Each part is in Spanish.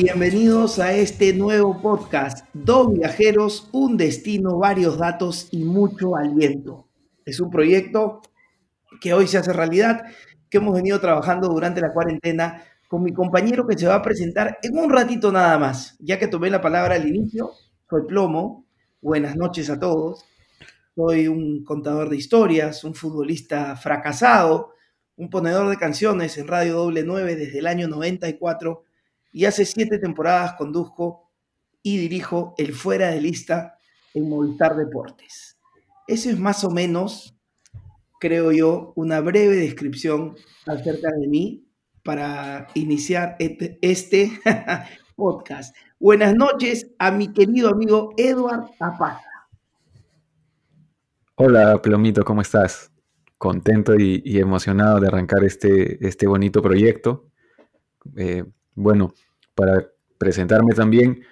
Bienvenidos a este nuevo podcast. Dos viajeros, un destino, varios datos y mucho aliento. Es un proyecto que hoy se hace realidad, que hemos venido trabajando durante la cuarentena con mi compañero que se va a presentar en un ratito nada más, ya que tomé la palabra al inicio. Soy Plomo. Buenas noches a todos. Soy un contador de historias, un futbolista fracasado, un ponedor de canciones en Radio Doble 9 desde el año 94 y hace siete temporadas conduzco y dirijo el fuera de lista en Movistar Deportes. Eso es más o menos, creo yo, una breve descripción acerca de mí para iniciar este, podcast. Buenas noches a mi querido amigo Edward Apaza. Hola, Plomito, ¿cómo estás? Contento y, emocionado de arrancar este, este bonito proyecto. Eh, bueno, para presentarme también,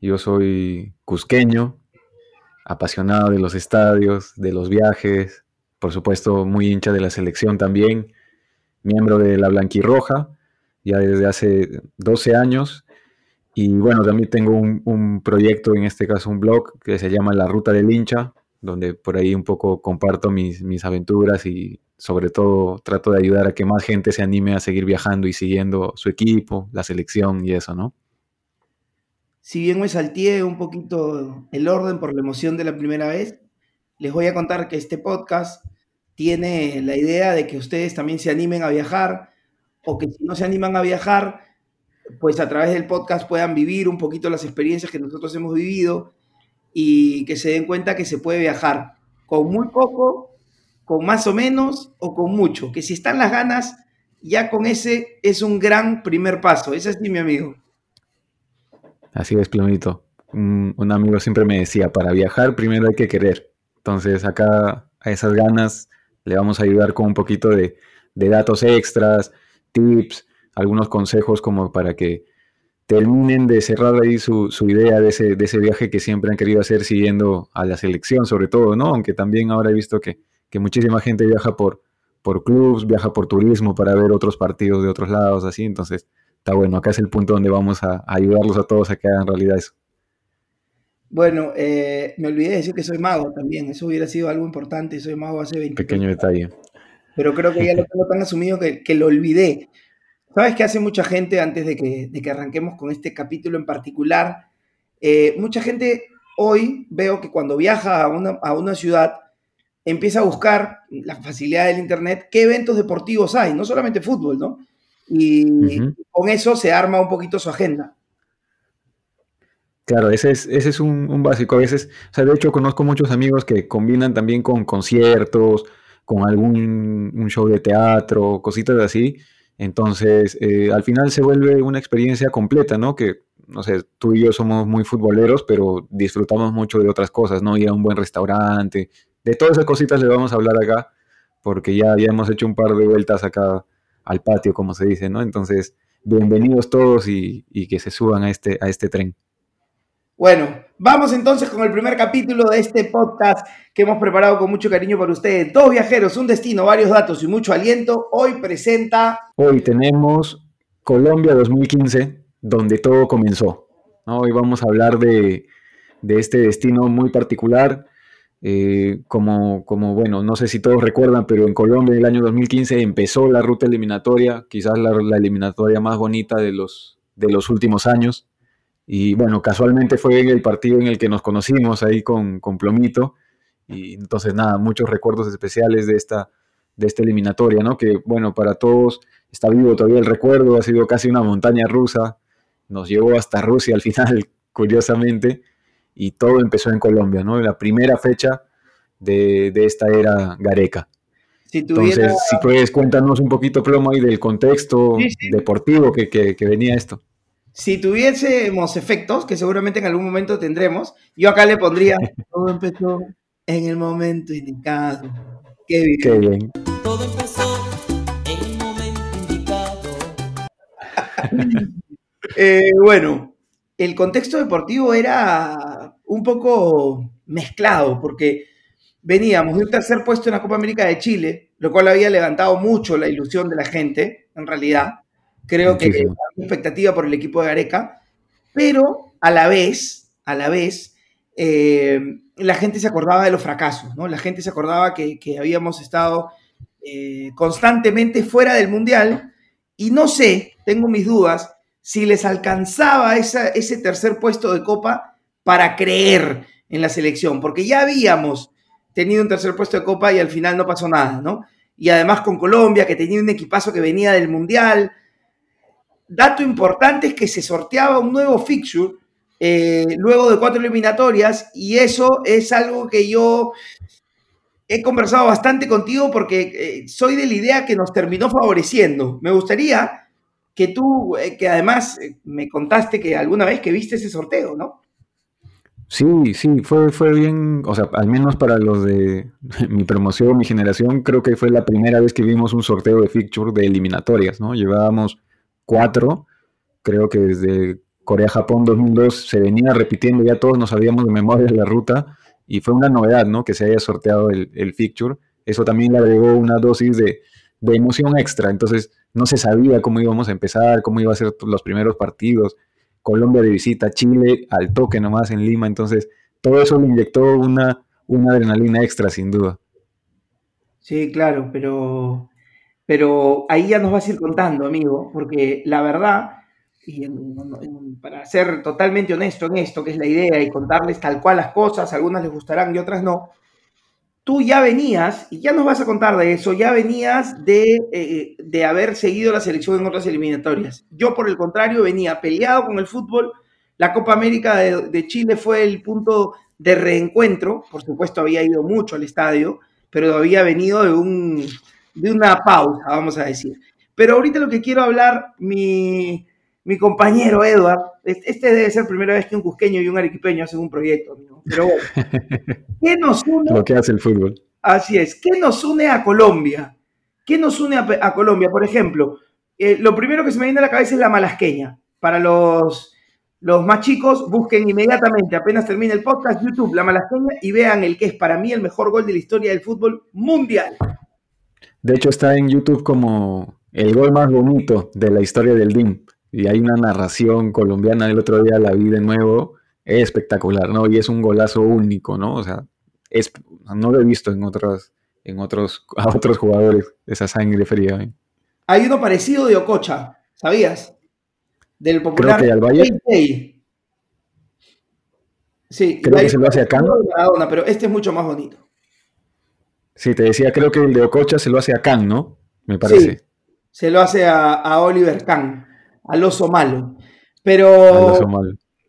yo soy cusqueño, apasionado de los estadios, de los viajes, por supuesto muy hincha de la selección también, miembro de la Blanquirroja, ya desde hace 12 años. Y bueno, también tengo un, proyecto, en este caso un blog, que se llama La Ruta del Hincha, donde por ahí un poco comparto mis, mis aventuras y sobre todo trato de ayudar a que más gente se anime a seguir viajando y siguiendo su equipo, la selección y eso, ¿no? Si bien me salteé un poquito el orden por la emoción de la primera vez, les voy a contar que este podcast tiene la idea de que ustedes también se animen a viajar o que si no se animan a viajar, pues a través del podcast puedan vivir un poquito las experiencias que nosotros hemos vivido y que se den cuenta que se puede viajar con muy poco con más o menos o con mucho, que si están las ganas, ya con ese es un gran primer paso. Es así, mi amigo. Así es, Plumito. Un, amigo siempre me decía, para viajar primero hay que querer. Entonces acá a esas ganas le vamos a ayudar con un poquito de, datos extras, tips, algunos consejos como para que terminen de cerrar ahí su, idea de ese, de ese, viaje que siempre han querido hacer siguiendo a la selección, sobre todo, ¿no? Aunque también ahora he visto que que muchísima gente viaja por, por clubs, viaja por turismo para ver otros partidos de otros lados, así, entonces está bueno, acá es el punto donde vamos a, ayudarlos a todos a que hagan realidad eso. Bueno, eh, me olvidé de decir que soy mago también, eso hubiera sido algo importante, soy mago hace 20 Pequeño detalle. Pero creo que ya lo tengo tan asumido que, lo olvidé. ¿Sabes qué hace mucha gente antes de que, de que arranquemos con este capítulo en particular? Eh, mucha gente hoy veo que cuando viaja a una, a una ciudad, empieza a buscar la facilidad del Internet qué eventos deportivos hay, no solamente fútbol, ¿no? Y con eso se arma un poquito su agenda. Claro, ese es, ese es un, básico. A veces, o sea, de hecho conozco muchos amigos que combinan también con conciertos, con algún un show de teatro, cositas así. Entonces, eh, al final se vuelve una experiencia completa, ¿no? Que, no sé, tú y yo somos muy futboleros, pero disfrutamos mucho de otras cosas, ¿no? Ir a un buen restaurante, de todas esas cositas le vamos a hablar acá, porque ya, ya hemos hecho un par de vueltas acá al patio, como se dice, ¿no? Entonces, bienvenidos todos y, que se suban a este, a este tren. Bueno, vamos entonces con el primer capítulo de este podcast que hemos preparado con mucho cariño para ustedes. Dos viajeros, un destino, varios datos y mucho aliento. Hoy presenta... Hoy tenemos Colombia 2015, donde todo comenzó. Hoy vamos a hablar de, este destino muy particular, eh, como, bueno, no sé si todos recuerdan, pero en Colombia en el año 2015 empezó la ruta eliminatoria, quizás la, eliminatoria más bonita de los últimos años. Y bueno, casualmente fue en el partido en el que nos conocimos ahí con, con Plomito. Y entonces nada, muchos recuerdos especiales de esta, de esta eliminatoria, ¿no? Que bueno, para todos está vivo todavía el recuerdo, ha sido casi una montaña rusa, nos llevó hasta Rusia al final, curiosamente y todo empezó en Colombia, ¿no? La primera fecha de, esta era Gareca. Entonces, si puedes, cuéntanos un poquito, Plomo, ahí del contexto deportivo que, venía esto. Si tuviésemos efectos, que seguramente en algún momento tendremos, yo acá le pondría, todo empezó en el momento indicado. Qué bien. Qué bien. Todo empezó en el momento indicado. Eh, bueno, el contexto deportivo era un poco mezclado, porque veníamos de un tercer puesto en la Copa América de Chile, lo cual había levantado mucho la ilusión de la gente, en realidad, Creo que hay expectativa por el equipo de Gareca, pero a la vez, a la vez, eh, la gente se acordaba de los fracasos, ¿no? La gente se acordaba que, habíamos estado eh, constantemente fuera del Mundial y no sé, tengo mis dudas, si les alcanzaba ese tercer puesto de Copa para creer en la selección, porque ya habíamos tenido un tercer puesto de Copa y al final no pasó nada, ¿no? Y además con Colombia, que tenía un equipazo que venía del Mundial. Dato importante es que se sorteaba un nuevo fixture eh, luego de cuatro eliminatorias y eso es algo que yo he conversado bastante contigo porque eh, soy de la idea que nos terminó favoreciendo. Me gustaría que tú, eh, que además me contaste que alguna vez que viste ese sorteo, ¿no? Sí, sí, fue, fue bien, o sea, al menos para los de mi promoción, mi generación, creo que fue la primera vez que vimos un sorteo de fixture de eliminatorias, ¿no? Llevábamos creo que desde Corea-Japón 2002 se venía repitiendo, ya todos nos sabíamos de memoria la ruta, y fue una novedad, ¿no? Que se haya sorteado el, el fixture. Eso también le agregó una dosis de, de emoción extra, entonces no se sabía cómo íbamos a empezar, cómo iban a ser los primeros partidos Colombia de visita, Chile al toque nomás en Lima, entonces todo eso le inyectó una, una adrenalina extra sin duda. Sí, claro, pero, pero ahí ya nos vas a ir contando, amigo, porque la verdad, y para ser totalmente honesto en esto, que es la idea, y contarles tal cual las cosas, algunas les gustarán y otras no, tú ya venías, y ya nos vas a contar de eso, ya venías de, eh, de haber seguido la selección en otras eliminatorias. Yo, por el contrario, venía peleado con el fútbol. La Copa América de, Chile fue el punto de reencuentro. Por supuesto, había ido mucho al estadio, pero había venido de, un, de una pausa, vamos a decir. Pero ahorita lo que quiero hablar, mi, mi compañero Edward, este debe ser la primera vez que un cusqueño y un arequipeño hacen un proyecto, pero bueno, ¿qué nos une? Lo que hace el fútbol. Así es, ¿qué nos une a Colombia? ¿Qué nos une a, Colombia? Por ejemplo, eh, lo primero que se me viene a la cabeza es la malasqueña. Para los, los más chicos, busquen inmediatamente, apenas termine el podcast, YouTube, la malasqueña, y vean el que es para mí el mejor gol de la historia del fútbol mundial. De hecho, está en YouTube como el gol más bonito de la historia del DIM y hay una narración colombiana del otro día, la vi de nuevo, es espectacular, ¿no? Y es un golazo único, ¿no? O sea, es, no lo he visto en otros, en otros, a otros jugadores, esa sangre fría. ¿eh? Hay uno parecido de Ococha, ¿sabías? Del popular Creo que Sí, creo que se lo hace acá. pero este es mucho más bonito. Sí, te decía, creo que el de Ococha se lo hace a Khan, ¿no? Me parece. Sí, se lo hace a, a Oliver Khan al oso malo. Pero,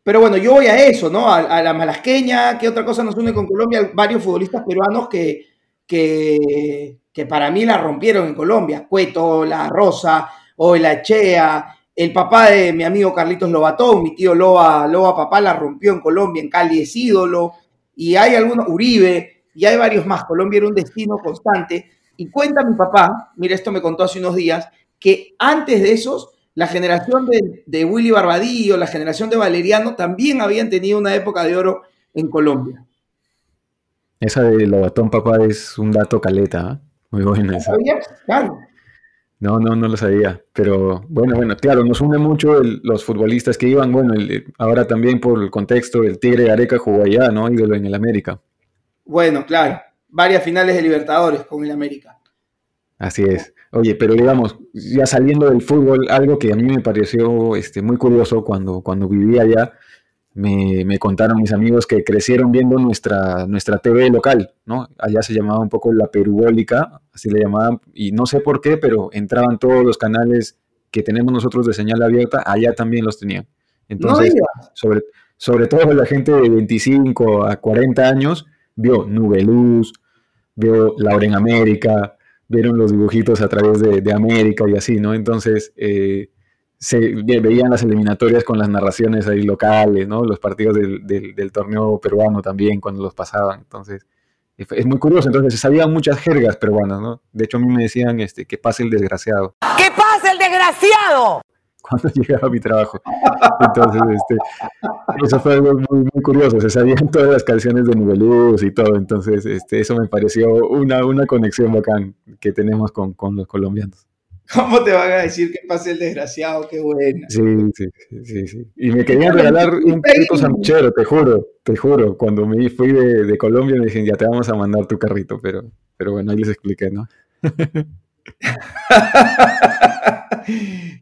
pero bueno, yo voy a eso, ¿no? A, la malasqueña, ¿qué otra cosa nos une con Colombia? Varios futbolistas peruanos que, que, que para mí la rompieron en Colombia. Cueto, La Rosa, o la el papá de mi amigo Carlitos Lobatón, mi tío Loba, Loba Papá la rompió en Colombia, en Cali es ídolo, y hay algunos, Uribe, y hay varios más. Colombia era un destino constante. Y cuenta mi papá, mira, esto me contó hace unos días, que antes de esos la generación de, Willy Barbadillo, la generación de Valeriano, también habían tenido una época de oro en Colombia. Esa de Lobatón, papá, es un dato caleta, ¿eh? muy buena esa. Claro. No, no, no lo sabía. Pero bueno, bueno, claro, nos une mucho los futbolistas que iban, bueno, ahora también por el contexto, el Tigre Areca jugó allá, ¿no? Ídolo en el América. Bueno, claro, varias finales de Libertadores con el América. Así es. Oye, pero digamos, ya saliendo del fútbol, algo que a mí me pareció este, muy curioso cuando, cuando vivía allá, me, me, contaron mis amigos que crecieron viendo nuestra, nuestra TV local, ¿no? Allá se llamaba un poco la perubólica, así le llamaban, y no sé por qué, pero entraban todos los canales que tenemos nosotros de señal abierta, allá también los tenían. Entonces, sobre, sobre todo la gente de 25 a 40 años vio Nubeluz, vio Laura en América, vieron los dibujitos a través de, América y así, ¿no? Entonces, eh, se veían las eliminatorias con las narraciones ahí locales, ¿no? Los partidos del, torneo peruano también cuando los pasaban. Entonces, es muy curioso. Entonces, se sabían muchas jergas peruanas, ¿no? De hecho, a mí me decían este, que pase el desgraciado. ¡Que pase el desgraciado! Cuando llegaba a mi trabajo. Entonces, este, eso fue algo muy, muy curioso. Se sabían todas las canciones de Nubeluz y todo. Entonces, este, eso me pareció una, una conexión bacán que tenemos con, con los colombianos. ¿Cómo te van a decir que pase el desgraciado? Qué buena. Sí, sí, sí, sí. Y me querían regalar un carrito sanchero, te juro, te juro. Cuando me fui de, Colombia me dijeron, ya te vamos a mandar tu carrito, pero, pero bueno, ahí les expliqué, ¿no?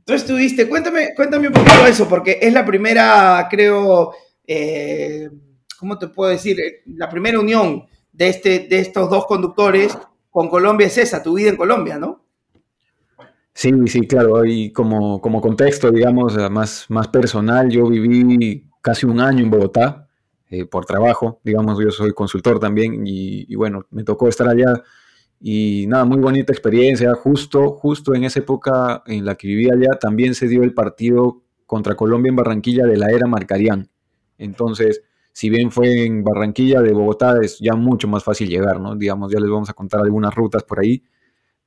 Tú estuviste, cuéntame, cuéntame un poquito eso, porque es la primera, creo, eh, ¿cómo te puedo decir? La primera unión de, este, de estos dos conductores con Colombia es esa, tu vida en Colombia, ¿no? Sí, sí, claro, y como, como contexto, digamos, más, más personal, yo viví casi un año en Bogotá eh, por trabajo, digamos, yo soy consultor también y, bueno, me tocó estar allá y nada, muy bonita experiencia, justo, justo en esa época en la que vivía allá también se dio el partido contra Colombia en Barranquilla de la era Marcarián. Entonces, si bien fue en Barranquilla de Bogotá, es ya mucho más fácil llegar, ¿no? Digamos, ya les vamos a contar algunas rutas por ahí,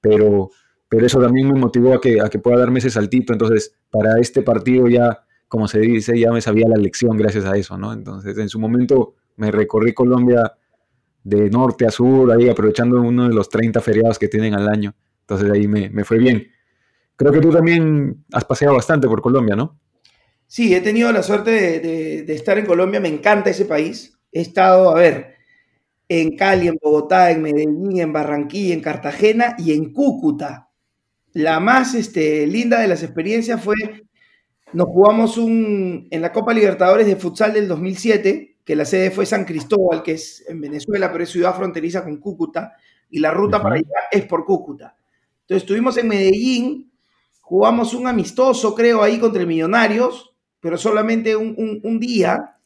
pero, pero eso también me motivó a que, a que pueda darme ese saltito. Entonces, para este partido ya, como se dice, ya me sabía la lección gracias a eso, ¿no? Entonces, en su momento me recorrí Colombia de norte a sur, ahí aprovechando uno de los 30 feriados que tienen al año. Entonces, ahí me, me fue bien. Creo que tú también has paseado bastante por Colombia, ¿no? Sí, he tenido la suerte de, estar en Colombia, me encanta ese país. He estado, a ver, en Cali, en Bogotá, en Medellín, en Barranquilla, en Cartagena y en Cúcuta. La más este, linda de las experiencias fue, nos jugamos un, en la Copa Libertadores de Futsal del 2007, que la sede fue San Cristóbal, que es en Venezuela, pero es ciudad fronteriza con Cúcuta, y la ruta para allá es por Cúcuta. Entonces estuvimos en Medellín, jugamos un amistoso, creo, ahí contra Millonarios, pero solamente un, día.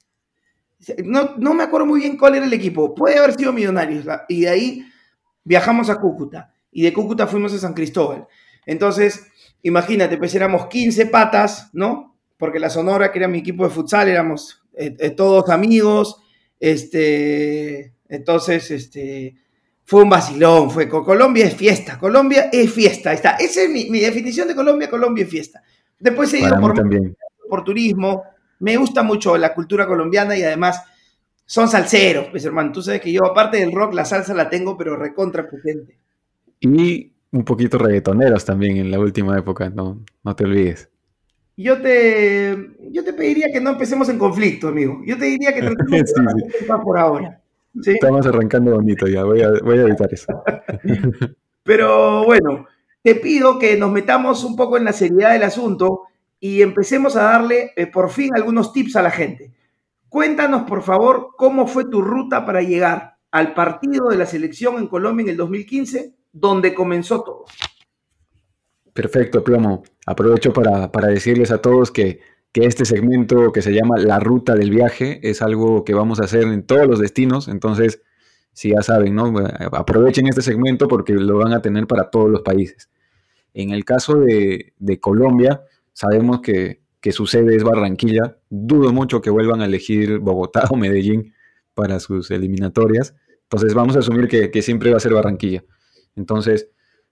No, me acuerdo muy bien cuál era el equipo. Puede haber sido Millonarios. Y de ahí viajamos a Cúcuta. Y de Cúcuta fuimos a San Cristóbal. Entonces, imagínate, pues éramos 15 patas, ¿no? Porque la Sonora, que era mi equipo de futsal, éramos eh, eh, todos amigos. Este, entonces, este, fue un vacilón. Fue, Colombia es fiesta. Colombia es fiesta. está. Esa es mi, definición de Colombia. Colombia es fiesta. Después se ido por, por turismo, me gusta mucho la cultura colombiana y además son salseros, pues hermano. Tú sabes que yo, aparte del rock, la salsa la tengo, pero recontra potente. Y un poquito reggaetoneros también en la última época, no, no te olvides. Yo te, yo te pediría que no empecemos en conflicto, amigo. Yo te diría que tratemos sí, por ahora. Estamos arrancando bonito ya, voy a, voy a evitar eso. Pero bueno, te pido que nos metamos un poco en la seriedad del asunto y empecemos a darle eh, por fin algunos tips a la gente. Cuéntanos, por favor, cómo fue tu ruta para llegar al partido de la selección en Colombia en el 2015, donde comenzó todo. Perfecto, Plomo. Aprovecho para, decirles a todos que, que, este segmento que se llama La Ruta del Viaje es algo que vamos a hacer en todos los destinos. Entonces, si ya saben, ¿no? aprovechen este segmento porque lo van a tener para todos los países. En el caso de, de Colombia, Sabemos que, que su sede es Barranquilla. Dudo mucho que vuelvan a elegir Bogotá o Medellín para sus eliminatorias. Entonces vamos a asumir que, siempre va a ser Barranquilla. Entonces,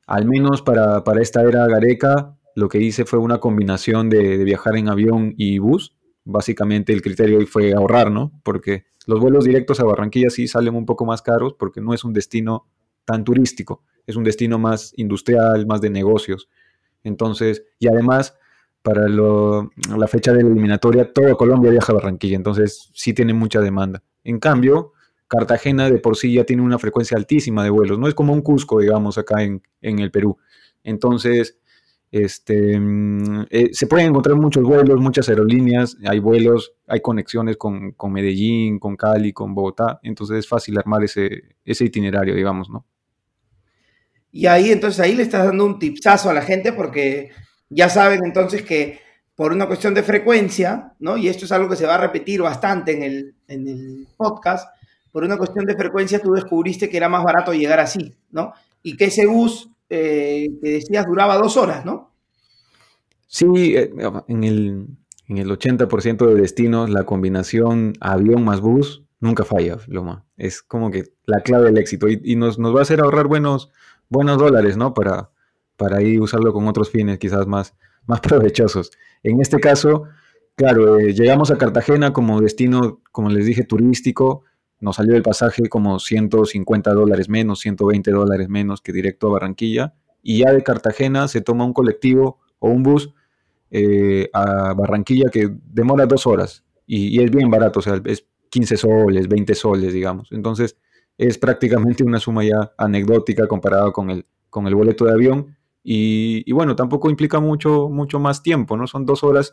al menos para, esta era Gareca, lo que hice fue una combinación de, viajar en avión y bus. Básicamente el criterio hoy fue ahorrar, ¿no? Porque los vuelos directos a Barranquilla sí salen un poco más caros porque no es un destino tan turístico, es un destino más industrial, más de negocios. Entonces, y además para la fecha de la eliminatoria, todo Colombia viaja a Barranquilla, entonces sí tiene mucha demanda. En cambio, Cartagena de por sí ya tiene una frecuencia altísima de vuelos, no es como un Cusco, digamos, acá en, el Perú. Entonces, este, mm, eh, se pueden encontrar muchos vuelos, muchas aerolíneas, hay vuelos, hay conexiones con, Medellín, con Cali, con Bogotá, entonces es fácil armar ese, ese itinerario, digamos, ¿no? Y ahí, entonces, ahí le estás dando un tipsazo a la gente porque ya saben entonces que por una cuestión de frecuencia, ¿no? Y esto es algo que se va a repetir bastante en el, en el podcast, por una cuestión de frecuencia tú descubriste que era más barato llegar así, ¿no? Y que ese bus eh, que decías duraba dos horas, ¿no? Sí, eh, en el, en el 80% de destinos la combinación avión más bus nunca falla, Loma. Es como que la clave del éxito y, nos, nos, va a hacer ahorrar buenos, buenos dólares, ¿no? Para, para ahí usarlo con otros fines quizás más, más provechosos. En este caso, claro, eh, llegamos a Cartagena como destino, como les dije, turístico, nos salió el pasaje como 150 dólares menos, 120 dólares menos que directo a Barranquilla, y ya de Cartagena se toma un colectivo o un bus eh, a Barranquilla que demora dos horas y, es bien barato, o sea, es 15 soles, 20 soles, digamos. Entonces es prácticamente una suma ya anecdótica comparada con el, con el boleto de avión y, bueno, tampoco implica mucho, mucho más tiempo, ¿no? Son dos horas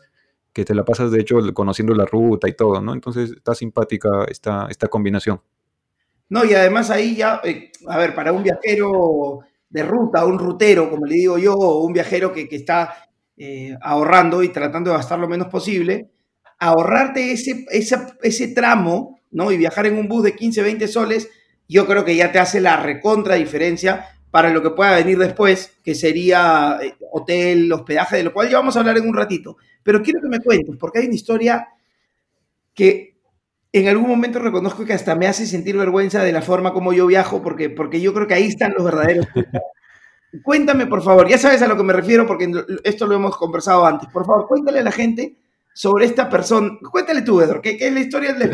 que te la pasas, de hecho, conociendo la ruta y todo, ¿no? Entonces está simpática esta, esta combinación. No, y además ahí ya, eh, a ver, para un viajero de ruta, un rutero, como le digo yo, o un viajero que, está eh, ahorrando y tratando de gastar lo menos posible, ahorrarte ese, ese tramo, ¿no? Y viajar en un bus de 15, 20 soles, yo creo que ya te hace la recontra diferencia para lo que pueda venir después, que sería eh, hotel, hospedaje, de lo cual ya vamos a hablar en un ratito. Pero quiero que me cuentes, porque hay una historia que en algún momento reconozco que hasta me hace sentir vergüenza de la forma como yo viajo, porque, porque yo creo que ahí están los verdaderos. Cuéntame, por favor, ya sabes a lo que me refiero, porque esto lo hemos conversado antes. Por favor, cuéntale a la gente sobre esta persona. Cuéntale tú, Edward, que, es la historia del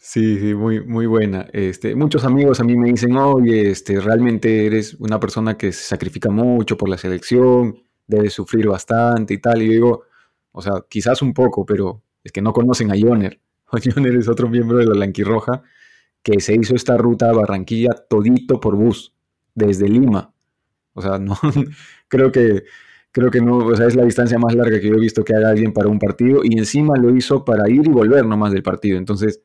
Sí, sí, muy, muy buena. Este, muchos amigos a mí me dicen, oye, este, realmente eres una persona que se sacrifica mucho por la selección, debes sufrir bastante y tal. Y digo, o sea, quizás un poco, pero es que no conocen a Joner. Joner es otro miembro de la Blanquirroja que se hizo esta ruta a Barranquilla todito por bus, desde Lima. O sea, no, creo que, creo que no, o sea, es la distancia más larga que yo he visto que haga alguien para un partido y encima lo hizo para ir y volver nomás del partido. Entonces,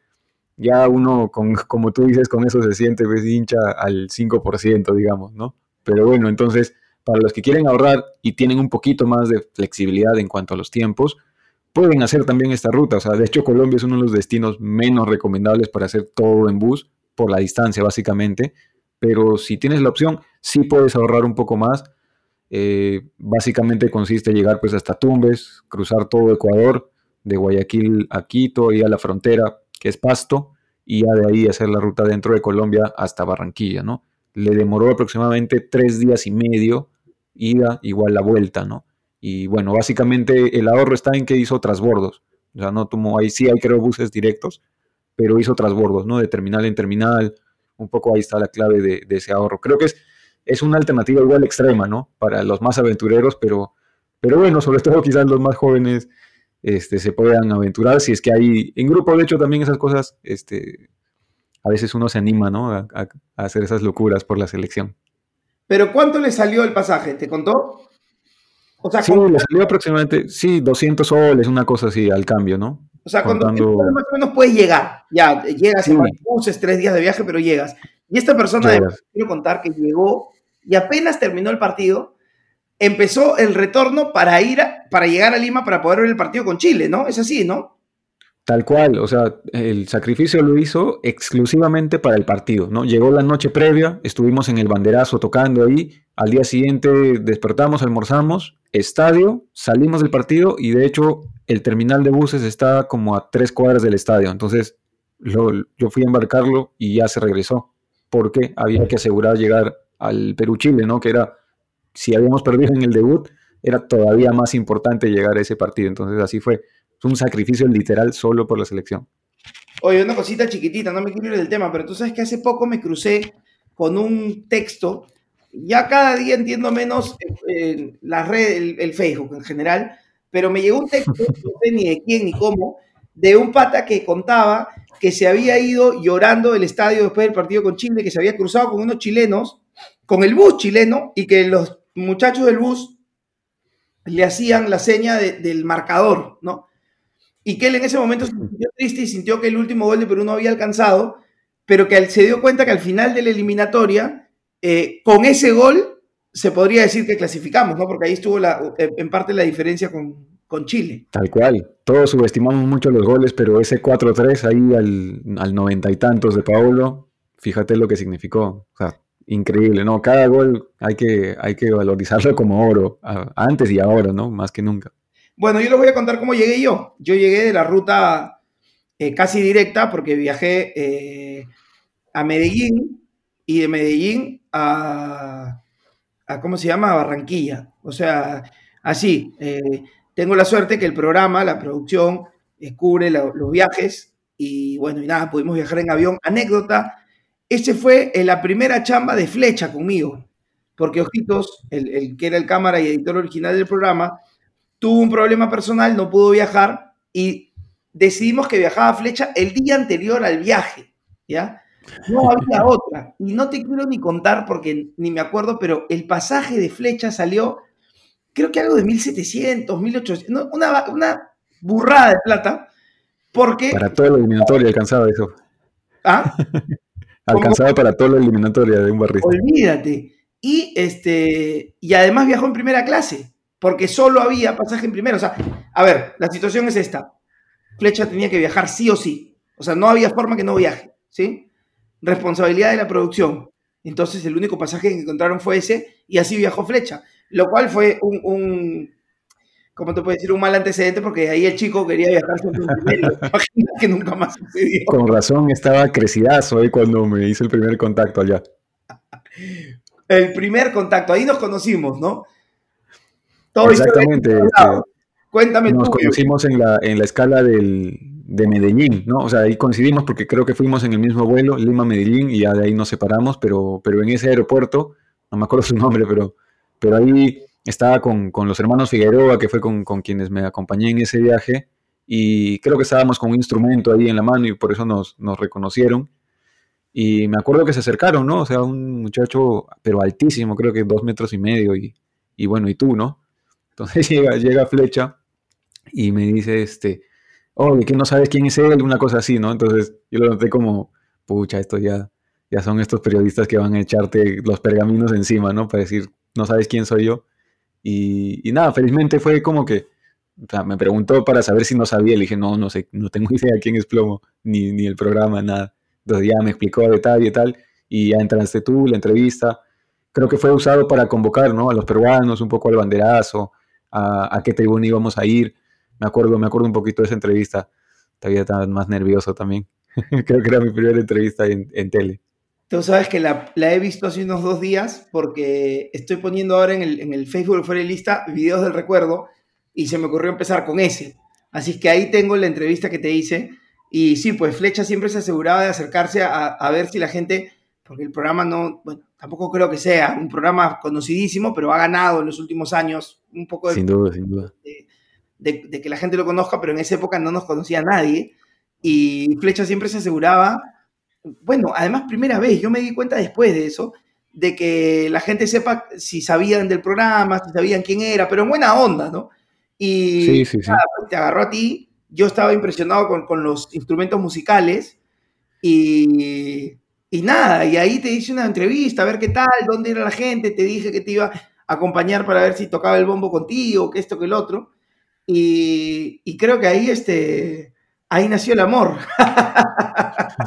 ya uno, con, como tú dices, con eso se siente pues, hincha al 5%, digamos, ¿no? Pero bueno, entonces, para los que quieren ahorrar y tienen un poquito más de flexibilidad en cuanto a los tiempos, pueden hacer también esta ruta. O sea, de hecho, Colombia es uno de los destinos menos recomendables para hacer todo en bus, por la distancia, básicamente. Pero si tienes la opción, sí puedes ahorrar un poco más. Eh, básicamente consiste en llegar pues hasta Tumbes, cruzar todo Ecuador, de Guayaquil a Quito y a la frontera que es Pasto, y ya de ahí hacer la ruta dentro de Colombia hasta Barranquilla, ¿no? Le demoró aproximadamente tres días y medio, ida igual la vuelta, ¿no? Y bueno, básicamente el ahorro está en que hizo trasbordos. O sea, no tomó, ahí sí hay creo buses directos, pero hizo trasbordos, ¿no? De terminal en terminal. Un poco ahí está la clave de, ese ahorro. Creo que es, es una alternativa igual extrema, ¿no? Para los más aventureros, pero, pero bueno, sobre todo quizás los más jóvenes este, se puedan aventurar. Si es que hay, en grupo, de hecho, también esas cosas, este, a veces uno se anima, ¿no? A, hacer esas locuras por la selección. Pero ¿cuánto le salió el pasaje? ¿Te contó? O sea, sí, le salió aproximadamente, sí, 200 soles, una cosa así, al cambio, ¿no? O sea, cuando más o menos puedes llegar, ya, llegas en buses, tres días de viaje, pero llegas. Y esta persona, quiero contar que llegó y apenas terminó el partido, empezó el retorno para ir para llegar a Lima para poder ver el partido con Chile, ¿no? Es así, ¿no? Tal cual, o sea, el sacrificio lo hizo exclusivamente para el partido, ¿no? Llegó la noche previa, estuvimos en el banderazo tocando ahí, al día siguiente despertamos, almorzamos, estadio, salimos del partido y de hecho el terminal de buses está como a tres cuadras del estadio, entonces yo fui a embarcarlo y ya se regresó, porque había que asegurar llegar al Perú-Chile, ¿no? Que era si habíamos perdido en el debut, era todavía más importante llegar a ese partido. Entonces así fue. Fue un sacrificio literal solo por la selección. Oye, una cosita chiquitita, no me quiero ir del tema, pero tú sabes que hace poco me crucé con un texto, ya cada día entiendo menos eh, la red, el, Facebook en general, pero me llegó un texto, no sé ni de quién ni cómo, de un pata que contaba que se había ido llorando del estadio después del partido con Chile, que se había cruzado con unos chilenos, con el bus chileno, y que los muchachos del bus le hacían la seña del marcador, ¿no? Y que él en ese momento se sintió triste y sintió que el último gol de Perú no había alcanzado, pero que se dio cuenta que al final de la eliminatoria, eh, con ese gol, se podría decir que clasificamos, ¿no? Porque ahí estuvo la, en parte la diferencia con, con Chile. Tal cual. Todos subestimamos mucho los goles, pero ese 4-3 ahí al, al noventa y tantos de Paolo, fíjate lo que significó. O sea, increíble, ¿no? Cada gol hay que, hay que valorizarlo como oro, antes y ahora, ¿no? Más que nunca. Bueno, yo les voy a contar cómo llegué yo. Yo llegué de la ruta eh, casi directa porque viajé eh, a Medellín y de Medellín a, ¿cómo se llama? A Barranquilla. O sea, así. Eh, tengo la suerte que el programa, la producción, cubre los viajes y bueno, y nada, pudimos viajar en avión. Anécdota, ese fue la primera chamba de flecha conmigo. porque Ojitos, el, que era el cámara y editor original del programa, tuvo un problema personal, no pudo viajar y decidimos que viajaba Flecha el día anterior al viaje, ¿ya? No había otra. Y no te quiero ni contar porque ni me acuerdo, pero el pasaje de Flecha salió, creo que algo de 1700, 1800, una, una burrada de plata, porque... Para todo lo eliminatorio alcanzaba eso. ¿Ah? alcanzaba para todo lo eliminatoria de un barrista. Olvídate. Y, este, y además viajó en primera clase, porque solo había pasaje en primera. O sea, a ver, la situación es esta. Flecha tenía que viajar sí o sí. O sea, no había forma que no viaje, ¿sí? Responsabilidad de la producción. Entonces el único pasaje que encontraron fue ese y así viajó Flecha, lo cual fue un, un ¿cómo te puedo decir? Un mal antecedente porque ahí el chico quería viajar siempre primero. que nunca más sucedió. Con razón, estaba crecidazo ahí cuando me hizo el primer contacto allá. El primer contacto, ahí nos conocimos, ¿no? Todo Exactamente. Cuéntame Nos conocimos en la, en la escala del, de Medellín, ¿no? O sea, ahí coincidimos porque creo que fuimos en el mismo vuelo, Lima-Medellín, y ya de ahí nos separamos, pero, pero en ese aeropuerto, no me acuerdo su nombre, pero, pero ahí estaba con, con los hermanos Figueroa, que fue con, con, quienes me acompañé en ese viaje, y creo que estábamos con un instrumento ahí en la mano y por eso nos, nos reconocieron. Y me acuerdo que se acercaron, ¿no? O sea, un muchacho, pero altísimo, creo que dos metros y medio, y, y bueno, y tú, ¿no? Entonces llega, llega Flecha y me dice, este, oye, que no sabes quién es él, una cosa así, ¿no? Entonces yo lo noté como, pucha, esto ya, ya son estos periodistas que van a echarte los pergaminos encima, ¿no? Para decir, no sabes quién soy yo. Y, nada, felizmente fue como que, me preguntó para saber si no sabía, le dije, no, no sé, no tengo idea quién es Plomo, ni, ni el programa, nada. Entonces ya me explicó a detalle y tal, y ya entraste tú, la entrevista. Creo que fue usado para convocar, ¿no? A los peruanos, un poco al banderazo, a, a qué tribuna íbamos a ir me acuerdo, me acuerdo un poquito de esa entrevista. Todavía estaba más nervioso también. Creo que era mi primera entrevista en, tele. Tú sabes que la, he visto hace unos dos días porque estoy poniendo ahora en el, en el Facebook fuera de lista videos del recuerdo y se me ocurrió empezar con ese. Así que ahí tengo la entrevista que te hice. Y sí, pues Flecha siempre se aseguraba de acercarse a, a ver si la gente, porque el programa no, bueno, tampoco creo que sea un programa conocidísimo, pero ha ganado en los últimos años un poco de, sin duda, sin duda de, que la gente lo conozca, pero en esa época no nos conocía nadie. Y Flecha siempre se aseguraba, bueno, además primera vez, yo me di cuenta después de eso, de que la gente sepa si sabían del programa, si sabían quién era, pero en buena onda, ¿no? Y sí, sí, sí. Pues, te agarró a ti, yo estaba impresionado con, con los instrumentos musicales y, y, nada, y ahí te hice una entrevista, a ver qué tal, dónde era la gente, te dije que te iba a acompañar para ver si tocaba el bombo contigo, que esto, que el otro. Y, creo que ahí, este, ahí nació el amor.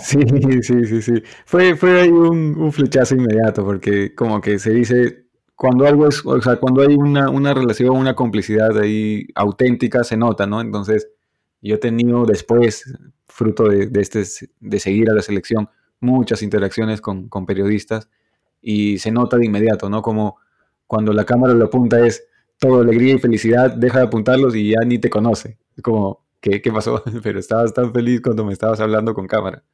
Sí, sí, sí, sí. Fue, fue ahí un, flechazo inmediato, porque como que se dice, cuando algo es, o sea, cuando hay una, una relación, una complicidad ahí auténtica, se nota, ¿no? Entonces, yo he tenido después, fruto de, este, de seguir a la selección, muchas interacciones con, con periodistas y se nota de inmediato, ¿no? Como cuando la cámara lo apunta es, todo alegría y felicidad, deja de apuntarlos y ya ni te conoce. Como, ¿qué, qué pasó? Pero estabas tan feliz cuando me estabas hablando con cámara.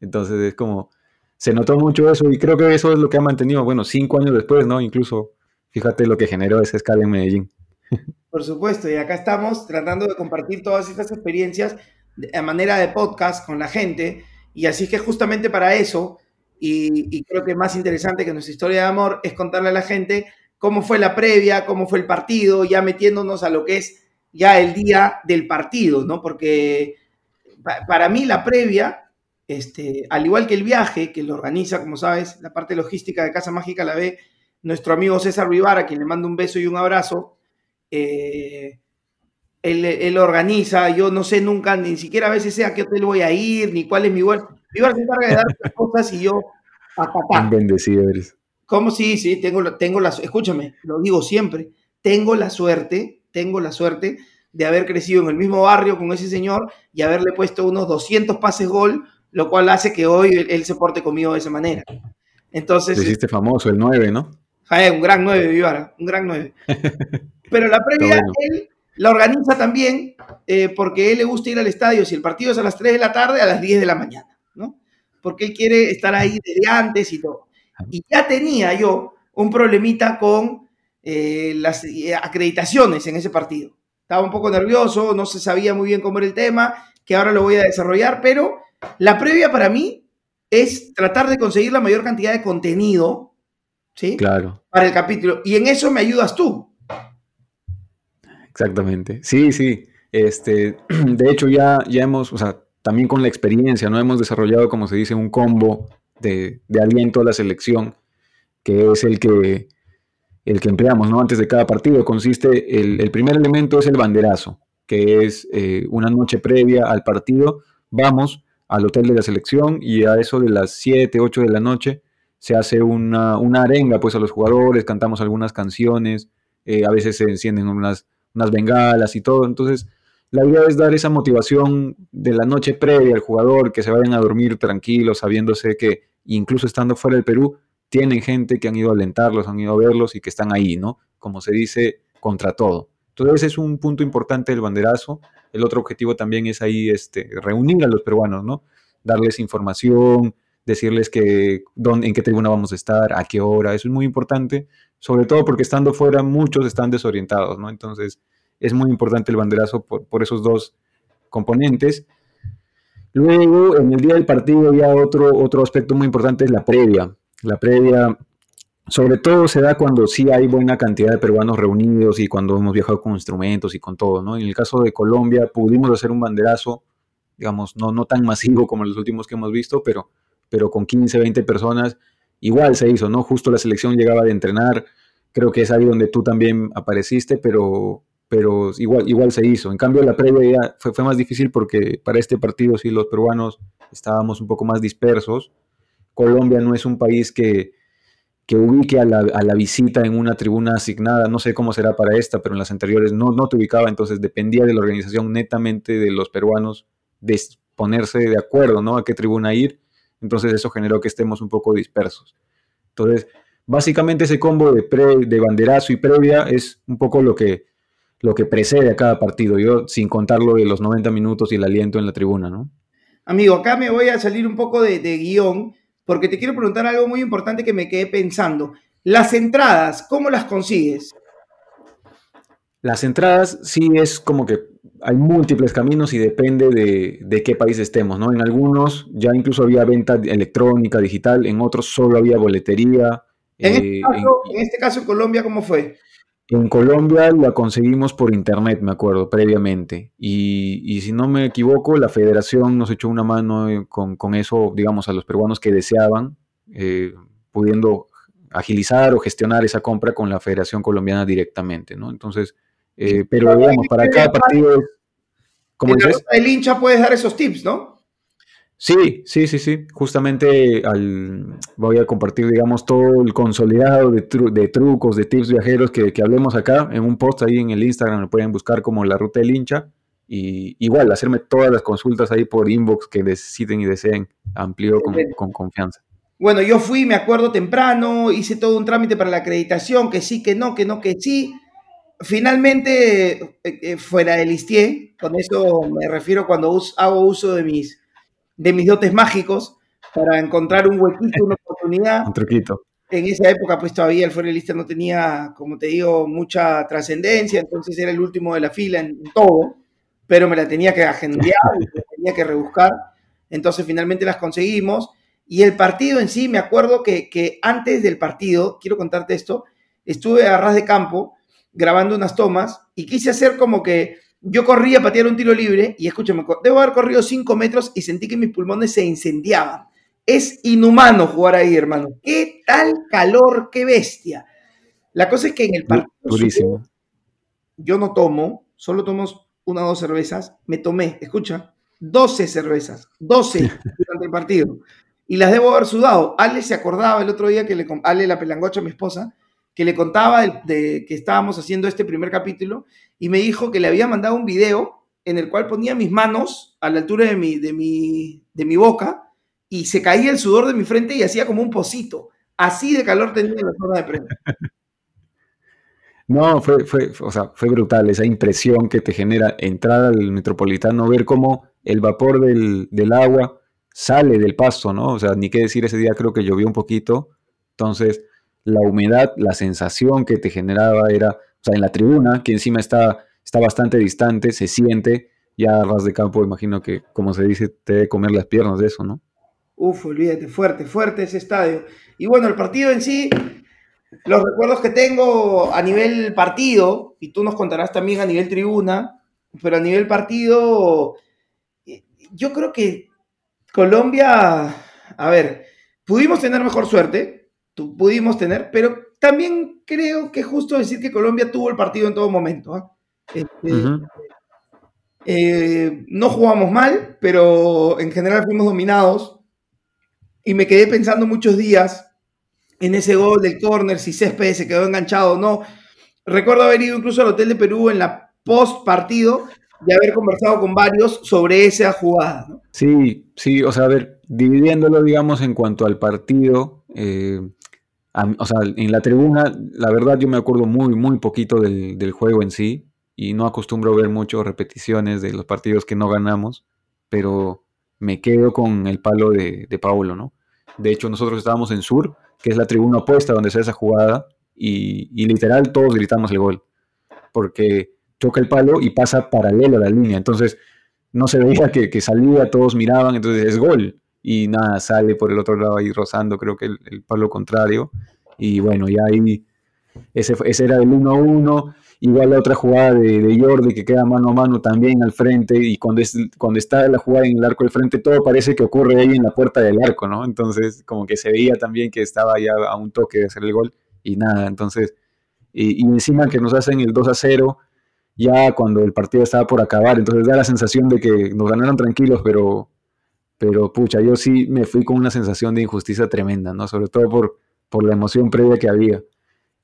Entonces es como, se notó mucho eso y creo que eso es lo que ha mantenido, bueno, cinco años después, ¿no? Incluso, fíjate lo que generó esa escala en Medellín. Por supuesto, y acá estamos tratando de compartir todas estas experiencias de manera de podcast con la gente, y así que justamente para eso, y, y creo que más interesante que nuestra historia de amor es contarle a la gente cómo fue la previa, cómo fue el partido, ya metiéndonos a lo que es ya el día del partido, ¿no? Porque para mí la previa, este, al igual que el viaje, que lo organiza, como sabes, la parte logística de Casa Mágica la ve nuestro amigo César Rivara, a quien le mando un beso y un abrazo. Eh, él, organiza, yo no sé nunca, ni siquiera a veces sé a qué hotel voy a ir, ni cuál es mi vuelo. Vivar se encarga de dar las cosas y yo a Bendecido eres. ¿Cómo sí? Sí, tengo, tengo la, escúchame, lo digo siempre, tengo la suerte, tengo la suerte de haber crecido en el mismo barrio con ese señor y haberle puesto unos 200 pases gol, lo cual hace que hoy él, se porte conmigo de esa manera. Entonces... Te hiciste famoso, el 9, ¿no? un gran 9, Vivara, un gran 9. Pero la previa él la organiza también eh, porque él le gusta ir al estadio, si el partido es a las 3 de la tarde, a las 10 de la mañana, ¿no? Porque él quiere estar ahí desde antes y todo. Y ya tenía yo un problemita con eh, las acreditaciones en ese partido. Estaba un poco nervioso, no se sabía muy bien cómo era el tema, que ahora lo voy a desarrollar, pero la previa para mí es tratar de conseguir la mayor cantidad de contenido, ¿sí? Claro. Para el capítulo. Y en eso me ayudas tú. Exactamente. Sí, sí. Este, de hecho, ya, ya hemos, o sea, también con la experiencia, ¿no? Hemos desarrollado, como se dice, un combo de, aliento a la selección, que es el que, el que empleamos, ¿no? Antes de cada partido. Consiste, el, primer elemento es el banderazo, que es eh, una noche previa al partido. Vamos al hotel de la selección y a eso de las 7, 8 de la noche se hace una, una arenga pues a los jugadores, cantamos algunas canciones, eh, a veces se encienden unas, unas bengalas y todo. Entonces, la idea es dar esa motivación de la noche previa al jugador, que se vayan a dormir tranquilos, sabiéndose que incluso estando fuera del Perú, tienen gente que han ido a alentarlos, han ido a verlos y que están ahí, ¿no? Como se dice, contra todo. Entonces es un punto importante del banderazo. El otro objetivo también es ahí este, reunir a los peruanos, ¿no? Darles información, decirles que dónde, en qué tribuna vamos a estar, a qué hora. Eso es muy importante, sobre todo porque estando fuera muchos están desorientados, ¿no? Entonces es muy importante el banderazo por, esos dos componentes. Luego, en el día del partido, ya otro, otro aspecto muy importante es la previa. La previa, sobre todo, se da cuando sí hay buena cantidad de peruanos reunidos y cuando hemos viajado con instrumentos y con todo, ¿no? En el caso de Colombia, pudimos hacer un banderazo, digamos, no, no tan masivo como los últimos que hemos visto, pero, pero con 15, 20 personas, igual se hizo, ¿no? Justo la selección llegaba de entrenar, creo que es ahí donde tú también apareciste, pero, pero igual, igual se hizo. En cambio, la previa ya fue, fue más difícil porque para este partido sí los peruanos estábamos un poco más dispersos. Colombia no es un país que, que ubique a la, a la, visita en una tribuna asignada. No sé cómo será para esta, pero en las anteriores no, no te ubicaba, entonces dependía de la organización netamente de los peruanos de ponerse de acuerdo, ¿no? A qué tribuna ir. Entonces eso generó que estemos un poco dispersos. Entonces, básicamente ese combo de, pre, de banderazo y previa es un poco lo que lo que precede a cada partido, yo sin contar lo de los 90 minutos y el aliento en la tribuna, ¿no? Amigo, acá me voy a salir un poco de, guion porque te quiero preguntar algo muy importante que me quedé pensando. Las entradas, ¿cómo las consigues? Las entradas sí es como que hay múltiples caminos y depende de, qué país estemos, ¿no? En algunos ya incluso había venta electrónica, digital, en otros solo había boletería. En, este, eh, caso, en este caso, en Colombia, ¿cómo fue? En Colombia la conseguimos por internet, me acuerdo, previamente. Y, si no me equivoco, la federación nos echó una mano eh, con, eso, digamos, a los peruanos que deseaban, eh, pudiendo agilizar o gestionar esa compra con la Federación Colombiana directamente, ¿no? Entonces, eh, pero digamos, para cada partido... Como el hincha puedes dar esos tips, ¿no? Sí, sí, sí, sí. Justamente al, voy a compartir, digamos, todo el consolidado de, trucos, de tips viajeros que, hablemos acá en un post ahí en el Instagram. Lo pueden buscar como la ruta del hincha. Y igual, hacerme todas las consultas ahí por inbox que necesiten y deseen. Amplio con, confianza. Bueno, yo fui, me acuerdo temprano, hice todo un trámite para la acreditación, que sí, que no, que no, que sí. Finalmente, eh, eh, fuera del ISTIE, con eso me refiero cuando hago uso de mis de mis dotes mágicos para encontrar un huequito, una oportunidad. un truquito. En esa época, pues todavía el Forelista no tenía, como te digo, mucha trascendencia, entonces era el último de la fila en todo, pero me la tenía que agendar, me la tenía que rebuscar. Entonces finalmente las conseguimos. Y el partido en sí, me acuerdo que, que antes del partido, quiero contarte esto, estuve a ras de campo grabando unas tomas y quise hacer como que yo corría a patear un tiro libre y escúchame, debo haber corrido 5 metros y sentí que mis pulmones se incendiaban. Es inhumano jugar ahí, hermano. ¿Qué tal calor? ¡Qué bestia! La cosa es que en el partido yo no tomo, solo tomo una o dos cervezas. Me tomé, escucha, 12 cervezas, 12 durante el partido. Y las debo haber sudado. Ale se acordaba el otro día que le... Ale, la pelangocha, mi esposa, que le contaba de, que estábamos haciendo este primer capítulo y me dijo que le había mandado un video en el cual ponía mis manos a la altura de mi, de mi, de mi boca y se caía el sudor de mi frente y hacía como un pocito. Así de calor tenía la zona de prensa. No, fue, fue, o sea, fue brutal esa impresión que te genera entrar al metropolitano, ver cómo el vapor del, del agua sale del pasto, ¿no? O sea, ni qué decir, ese día creo que llovió un poquito, entonces la humedad, la sensación que te generaba era, sea, en la tribuna, que encima está, está bastante distante, se siente, ya a ras de campo, imagino que, como se dice, te debe comer las piernas de eso, ¿no? Uf, olvídate, fuerte, fuerte ese estadio. Y bueno, el partido en sí, los recuerdos que tengo a nivel partido, y tú nos contarás también a nivel tribuna, pero a nivel partido, yo creo que Colombia, a ver, pudimos tener mejor suerte, pudimos tener, pero también creo que es justo decir que Colombia tuvo el partido en todo momento. ¿ah? Este, eh, no jugamos mal, pero en general fuimos dominados. Y me quedé pensando muchos días en ese gol del córner, si Céspedes se quedó enganchado o no. Recuerdo haber ido incluso al Hotel de Perú en la post partido y haber conversado con varios sobre esa jugada. Sí, sí, o sea, a ver, dividiéndolo, digamos, en cuanto al partido, eh, o sea, en la tribuna, la verdad yo me acuerdo muy, muy poquito del, del juego en sí y no acostumbro ver mucho repeticiones de los partidos que no ganamos, pero me quedo con el palo de, de Paulo, ¿no? De hecho, nosotros estábamos en Sur, que es la tribuna opuesta donde se hace esa jugada, y, literal todos gritamos el gol, porque toca el palo y pasa paralelo a la línea, entonces no se veía que, salía, todos miraban, entonces es gol, y nada, sale por el otro lado ahí rozando, creo que el, palo contrario, y bueno, ya ahí ese, ese era el 1-1, Igual la otra jugada de, Jordi que queda mano a mano también al frente y cuando, es, cuando está la jugada en el arco del frente todo parece que ocurre ahí en la puerta del arco, ¿no? Entonces como que se veía también que estaba ya a un toque de hacer el gol y nada, entonces, y, encima que nos hacen el 2 a 0 ya cuando el partido estaba por acabar, entonces da la sensación de que nos ganaron tranquilos, pero, pero pucha, yo sí me fui con una sensación de injusticia tremenda, ¿no? Sobre todo por, por la emoción previa que había.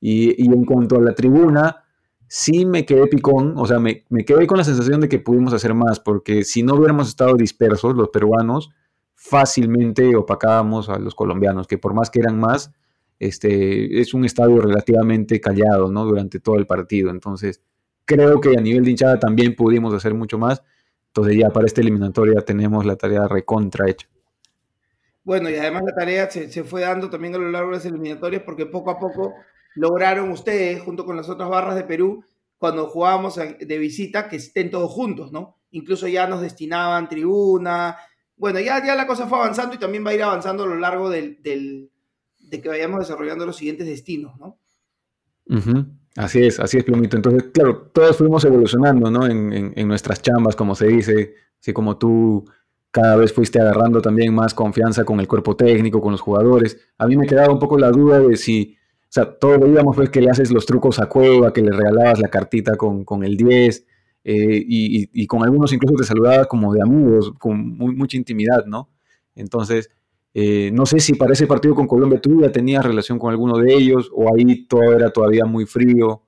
Y, y en cuanto a la tribuna, sí me quedé picón, o sea, me, quedé con la sensación de que pudimos hacer más, porque si no hubiéramos estado dispersos, los peruanos, fácilmente opacábamos a los colombianos, que por más que eran más, este, es un estadio relativamente callado, ¿no? Durante todo el partido. Entonces, creo que a nivel de hinchada también pudimos hacer mucho más. Entonces, ya para esta eliminatoria tenemos la tarea recontra hecha. Bueno, y además la tarea se, se fue dando también a lo largo de las eliminatorias porque poco a poco lograron ustedes, junto con las otras barras de Perú, cuando jugábamos de visita, que estén todos juntos, ¿no? Incluso ya nos destinaban tribuna. Bueno, ya, ya la cosa fue avanzando y también va a ir avanzando a lo largo del, de que vayamos desarrollando los siguientes destinos, ¿no? Así es, así es, Plumito. Entonces, claro, todos fuimos evolucionando, ¿no? En, en, nuestras chambas, como se dice, así como tú cada vez fuiste agarrando también más confianza con el cuerpo técnico, con los jugadores. A mí me quedaba un poco la duda de si o sea, todo veíamos pues que le haces los trucos a Cueva, que le regalabas la cartita con, con el 10, eh, y, y, con algunos incluso te saludaba como de amigos, con mucha intimidad, ¿no? Entonces, eh, no sé si para ese partido con Colombia tú ya tenías relación con alguno de ellos, o ahí todo era todavía muy frío,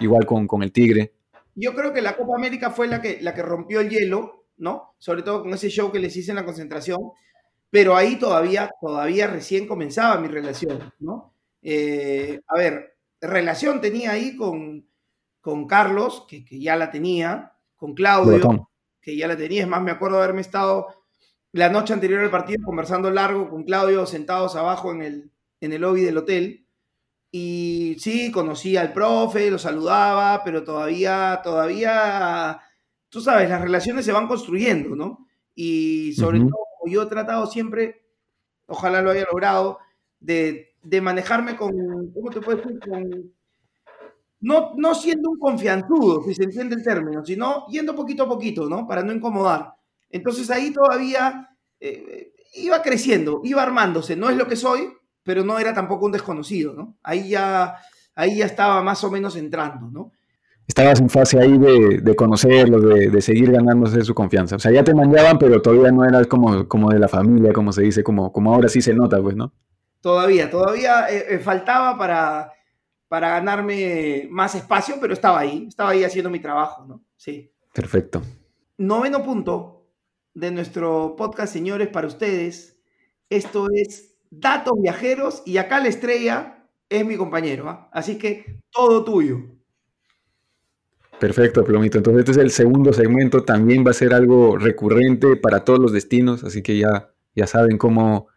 igual con, con el Tigre. Yo creo que la Copa América fue la que, la que rompió el hielo, ¿no? Sobre todo con ese show que les hice en la concentración, pero ahí todavía, todavía recién comenzaba mi relación, ¿no? Eh, a ver, relación tenía ahí con, con Carlos, que, ya la tenía, con Claudio, que ya la tenía. Es más, me acuerdo de haberme estado la noche anterior al partido conversando largo con Claudio, sentados abajo en el, en el lobby del hotel. Y sí, conocí al profe, lo saludaba, pero todavía, todavía, tú sabes, las relaciones se van construyendo, ¿no? Y sobre todo, yo he tratado siempre, ojalá lo haya logrado, de de manejarme con, ¿cómo te puedo decir? Con, no, no siendo un confianzudo, si se entiende el término, sino yendo poquito a poquito, ¿no? Para no incomodar. Entonces ahí todavía eh, iba creciendo, iba armándose. No es lo que soy, pero no era tampoco un desconocido, ¿no? Ahí ya, ahí ya estaba más o menos entrando, ¿no? Estabas en fase ahí de, de conocerlo, de, de, seguir ganándose su confianza. O sea, ya te mandaban, pero todavía no eras como, como de la familia, como se dice, como, como ahora sí se nota, pues, ¿no? Todavía, todavía eh, eh, faltaba para, para ganarme más espacio, pero estaba ahí, estaba ahí haciendo mi trabajo, ¿no? Sí. Perfecto. Noveno punto de nuestro podcast, señores, para ustedes. Esto es Datos Viajeros y acá la estrella es mi compañero, ¿ah? así que todo tuyo. Perfecto, Plomito. Entonces este es el segundo segmento, también va a ser algo recurrente para todos los destinos, así que ya, ya saben cómo,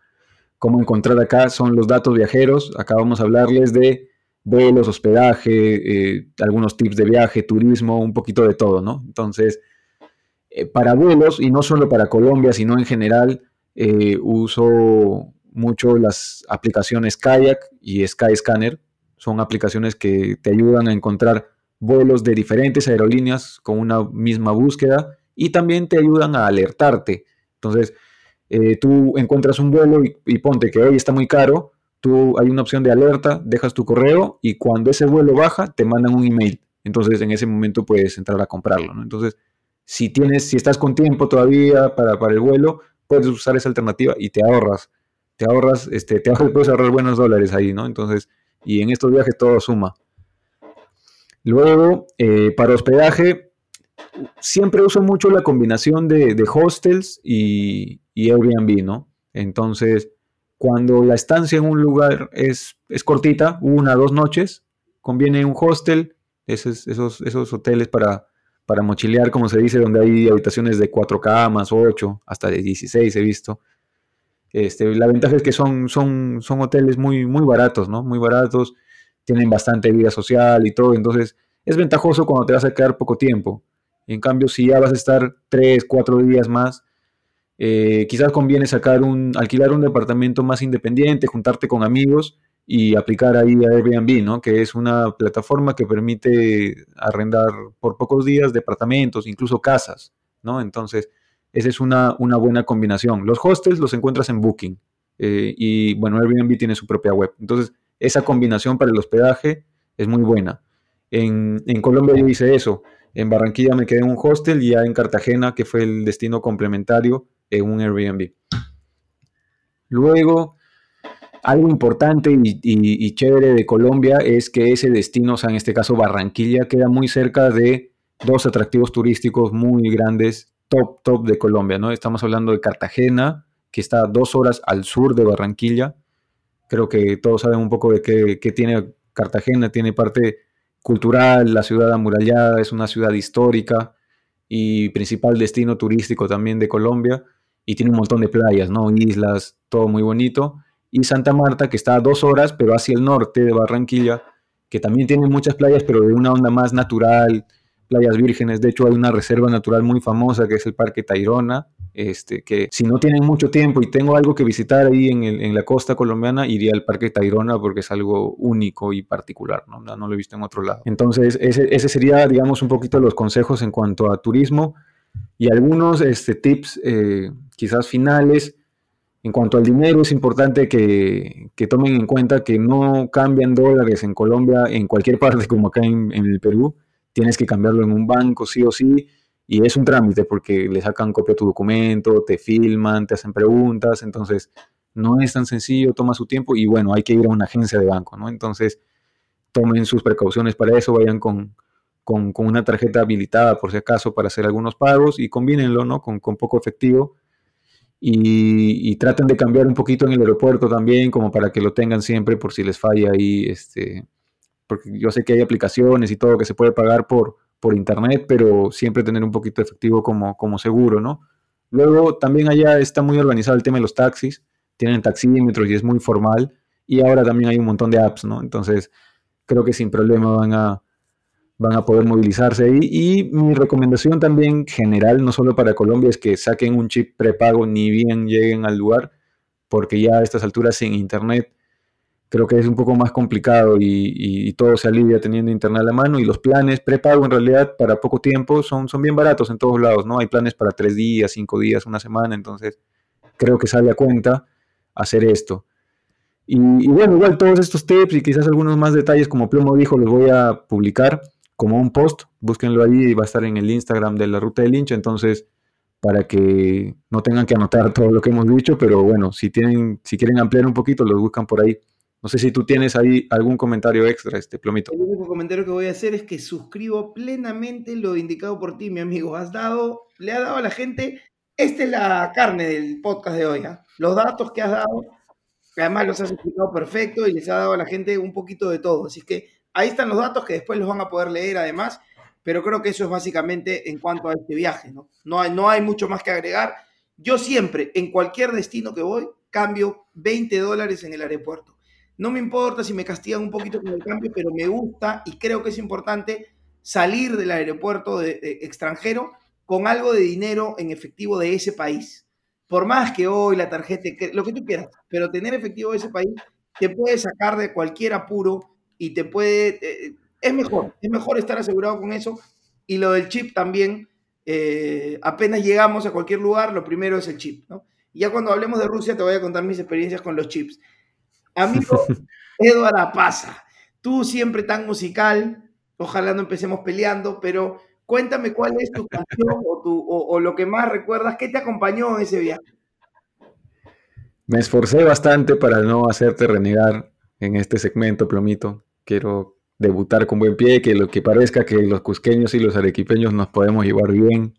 cómo encontrar acá son los datos viajeros. Acá vamos a hablarles de vuelos, hospedaje, eh, algunos tips de viaje, turismo, un poquito de todo, ¿no? Entonces, eh, para vuelos, y no solo para Colombia, sino en general, eh, uso mucho las aplicaciones Kayak y Skyscanner. Son aplicaciones que te ayudan a encontrar vuelos de diferentes aerolíneas con una misma búsqueda y también te ayudan a alertarte. Entonces, tú encuentras un vuelo y, y ponte que hoy está muy caro, tú hay una opción de alerta, dejas tu correo y cuando ese vuelo baja te mandan un email. Entonces en ese momento puedes entrar a comprarlo. ¿no? Entonces, si tienes, si estás con tiempo todavía para, para el vuelo, puedes usar esa alternativa y te ahorras. Te ahorras, este, te ahorras, puedes ahorrar buenos dólares ahí, ¿no? Entonces, y en estos viajes todo suma. Luego, eh, para hospedaje, siempre uso mucho la combinación de, de hostels y, y Airbnb, ¿no? Entonces, cuando la estancia en un lugar es, es cortita, una, dos noches, conviene un hostel, esos, esos, esos hoteles para, para mochilear, como se dice, donde hay habitaciones de cuatro camas, ocho, hasta de 16 he visto. Este, la ventaja es que son, son, son hoteles muy, muy baratos, ¿no? Muy baratos, tienen bastante vida social y todo, entonces es ventajoso cuando te vas a quedar poco tiempo. En cambio, si ya vas a estar tres, cuatro días más, eh, quizás conviene sacar un, alquilar un departamento más independiente, juntarte con amigos y aplicar ahí a Airbnb, ¿no? Que es una plataforma que permite arrendar por pocos días departamentos, incluso casas, ¿no? Entonces, esa es una, una buena combinación. Los hostels los encuentras en Booking eh, y, bueno, Airbnb tiene su propia web. Entonces, esa combinación para el hospedaje es muy buena. En, en Colombia yo hice eso. En Barranquilla me quedé en un hostel y ya en Cartagena, que fue el destino complementario, en un Airbnb. Luego, algo importante y, chévere de Colombia es que ese destino, o sea, en este caso Barranquilla, queda muy cerca de dos atractivos turísticos muy grandes, top, top de Colombia, ¿no? Estamos hablando de Cartagena, que está dos horas al sur de Barranquilla. Creo que todos saben un poco de qué, qué tiene Cartagena, tiene parte cultural, la ciudad amurallada, es una ciudad histórica y principal destino turístico también de Colombia y tiene un montón de playas, ¿no? Islas, todo muy bonito. Y Santa Marta, que está a dos horas, pero hacia el norte de Barranquilla, que también tiene muchas playas, pero de una onda más natural, playas vírgenes. De hecho, hay una reserva natural muy famosa que es el Parque Tayrona, este, que si no tienen mucho tiempo y tengo algo que visitar ahí en, en la costa colombiana, iría al Parque Tayrona porque es algo único y particular, ¿no? No, lo he visto en otro lado. Entonces, ese, ese sería, digamos, un poquito los consejos en cuanto a turismo y algunos este, tips eh, quizás finales. En cuanto al dinero, es importante que, tomen en cuenta que no cambian dólares en Colombia, en cualquier parte como acá en, el Perú. Tienes que cambiarlo en un banco, sí o sí. Y es un trámite porque le sacan copia tu documento, te filman, te hacen preguntas. Entonces, no es tan sencillo, toma su tiempo y bueno, hay que ir a una agencia de banco, ¿no? Entonces, tomen sus precauciones para eso, vayan con, con, una tarjeta habilitada por si acaso para hacer algunos pagos y combínenlo ¿no? con, poco efectivo y, traten de cambiar un poquito en el aeropuerto también como para que lo tengan siempre por si les falla ahí, este, porque yo sé que hay aplicaciones y todo que se puede pagar por, por internet, pero siempre tener un poquito de efectivo como, como seguro, ¿no? Luego también allá está muy organizado el tema de los taxis, tienen taxímetros y es muy formal y ahora también hay un montón de apps, ¿no? Entonces creo que sin problema van a, van a poder movilizarse ahí. Y mi recomendación también general, no solo para Colombia, es que saquen un chip prepago ni bien lleguen al lugar, porque ya a estas alturas sin internet creo que es un poco más complicado y, todo se alivia teniendo internet a la mano y los planes prepago en realidad para poco tiempo son, son bien baratos en todos lados, ¿no? Hay planes para tres días, cinco días, una semana, entonces creo que sale a cuenta hacer esto. Y, y bueno, igual todos estos tips y quizás algunos más detalles, como Plomo dijo, los voy a publicar como un post, búsquenlo ahí y va a estar en el Instagram de la ruta de Lynch, entonces para que no tengan que anotar todo lo que hemos dicho, pero bueno, si tienen, si quieren ampliar un poquito, los buscan por ahí. No sé si tú tienes ahí algún comentario extra, este plomito. El único comentario que voy a hacer es que suscribo plenamente lo indicado por ti, mi amigo. Has dado, le ha dado a la gente, esta es la carne del podcast de hoy, ¿ah? los datos que has dado, además los has explicado perfecto y les ha dado a la gente un poquito de todo. Así que Ahí están los datos que después los van a poder leer además, pero creo que eso es básicamente en cuanto a este viaje, ¿no? No hay, no hay mucho más que agregar. Yo siempre, en cualquier destino que voy, cambio 20 dólares en el aeropuerto. No me importa si me castigan un poquito con el cambio, pero me gusta y creo que es importante salir del aeropuerto de, extranjero con algo de dinero en efectivo de ese país. Por más que hoy la tarjeta, lo que tú quieras, pero tener efectivo de ese país te puede sacar de cualquier apuro y te puede... Eh, es mejor, es mejor estar asegurado con eso. Y lo del chip también, eh, apenas llegamos a cualquier lugar, lo primero es el chip, ¿no? Y ya cuando hablemos de Rusia te voy a contar mis experiencias con los chips. Amigo Eduardo Pasa, tú siempre tan musical, Ojalá no empecemos peleando, pero cuéntame cuál es tu canción o, lo que más recuerdas, ¿qué te acompañó en ese viaje? Me esforcé bastante para no hacerte renegar en este segmento, Plomito. Quiero debutar con buen pie, que lo que parezca que los cusqueños y los arequipeños nos podemos llevar bien,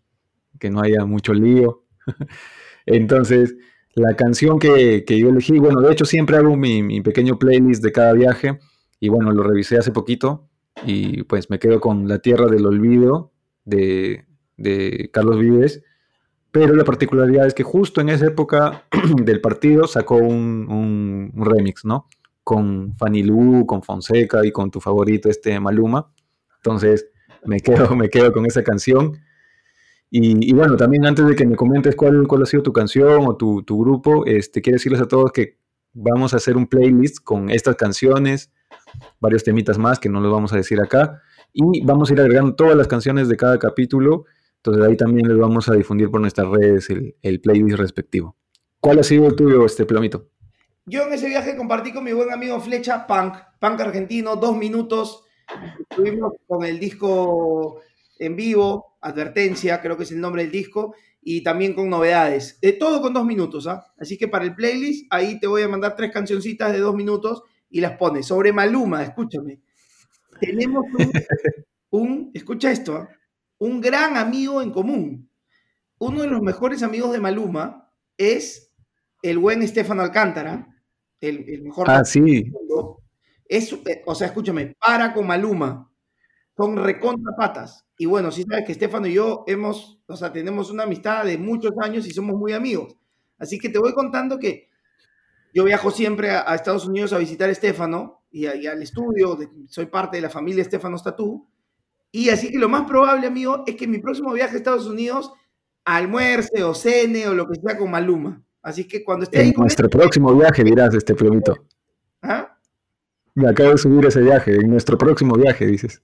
que no haya mucho lío. Entonces, la canción que, yo elegí, bueno, de hecho siempre hago mi, mi pequeño playlist de cada viaje y bueno, lo revisé hace poquito y pues me quedo con La Tierra del Olvido de, Carlos Vives, pero la particularidad es que justo en esa época del partido sacó un, remix, ¿no? Con Fanny Lu, con Fonseca y con tu favorito, este Maluma. Entonces me quedo, me quedo con esa canción. Y, bueno, también antes de que me comentes cuál, cuál ha sido tu canción o tu, tu grupo, este, quiero decirles a todos que vamos a hacer un playlist con estas canciones, varios temitas más que no los vamos a decir acá. Y vamos a ir agregando todas las canciones de cada capítulo. Entonces ahí también les vamos a difundir por nuestras redes el, playlist respectivo. ¿Cuál ha sido el tuyo, este plomito? Yo en ese viaje compartí con mi buen amigo Flecha Punk, Punk argentino, dos minutos. Estuvimos con el disco en vivo, Advertencia, creo que es el nombre del disco, y también con novedades. De todo con dos minutos, ¿ah? Así que para el playlist, ahí te voy a mandar tres cancioncitas de dos minutos y las pone. Sobre Maluma, escúchame. Tenemos un, escucha esto, ¿ah? un gran amigo en común. Uno de los mejores amigos de Maluma es el buen Estefano Alcántara, el, mejor. Ah, sí. Es, eh, o sea, escúchame, para con Maluma. Son recontra patas. Y bueno, sí sabes que Estefano y yo hemos, o sea, tenemos una amistad de muchos años y somos muy amigos. Así que te voy contando que yo viajo siempre a, Estados Unidos a visitar a Estefano y, al estudio, soy parte de la familia Estefano Statú. Y así que lo más probable, amigo, es que mi próximo viaje a Estados Unidos almuerce o cene o lo que sea con Maluma. Así que cuando esté en ahí. nuestro próximo viaje dirás este plomito. ¿Ah? Me acabo de subir ese viaje, en nuestro próximo viaje, dices.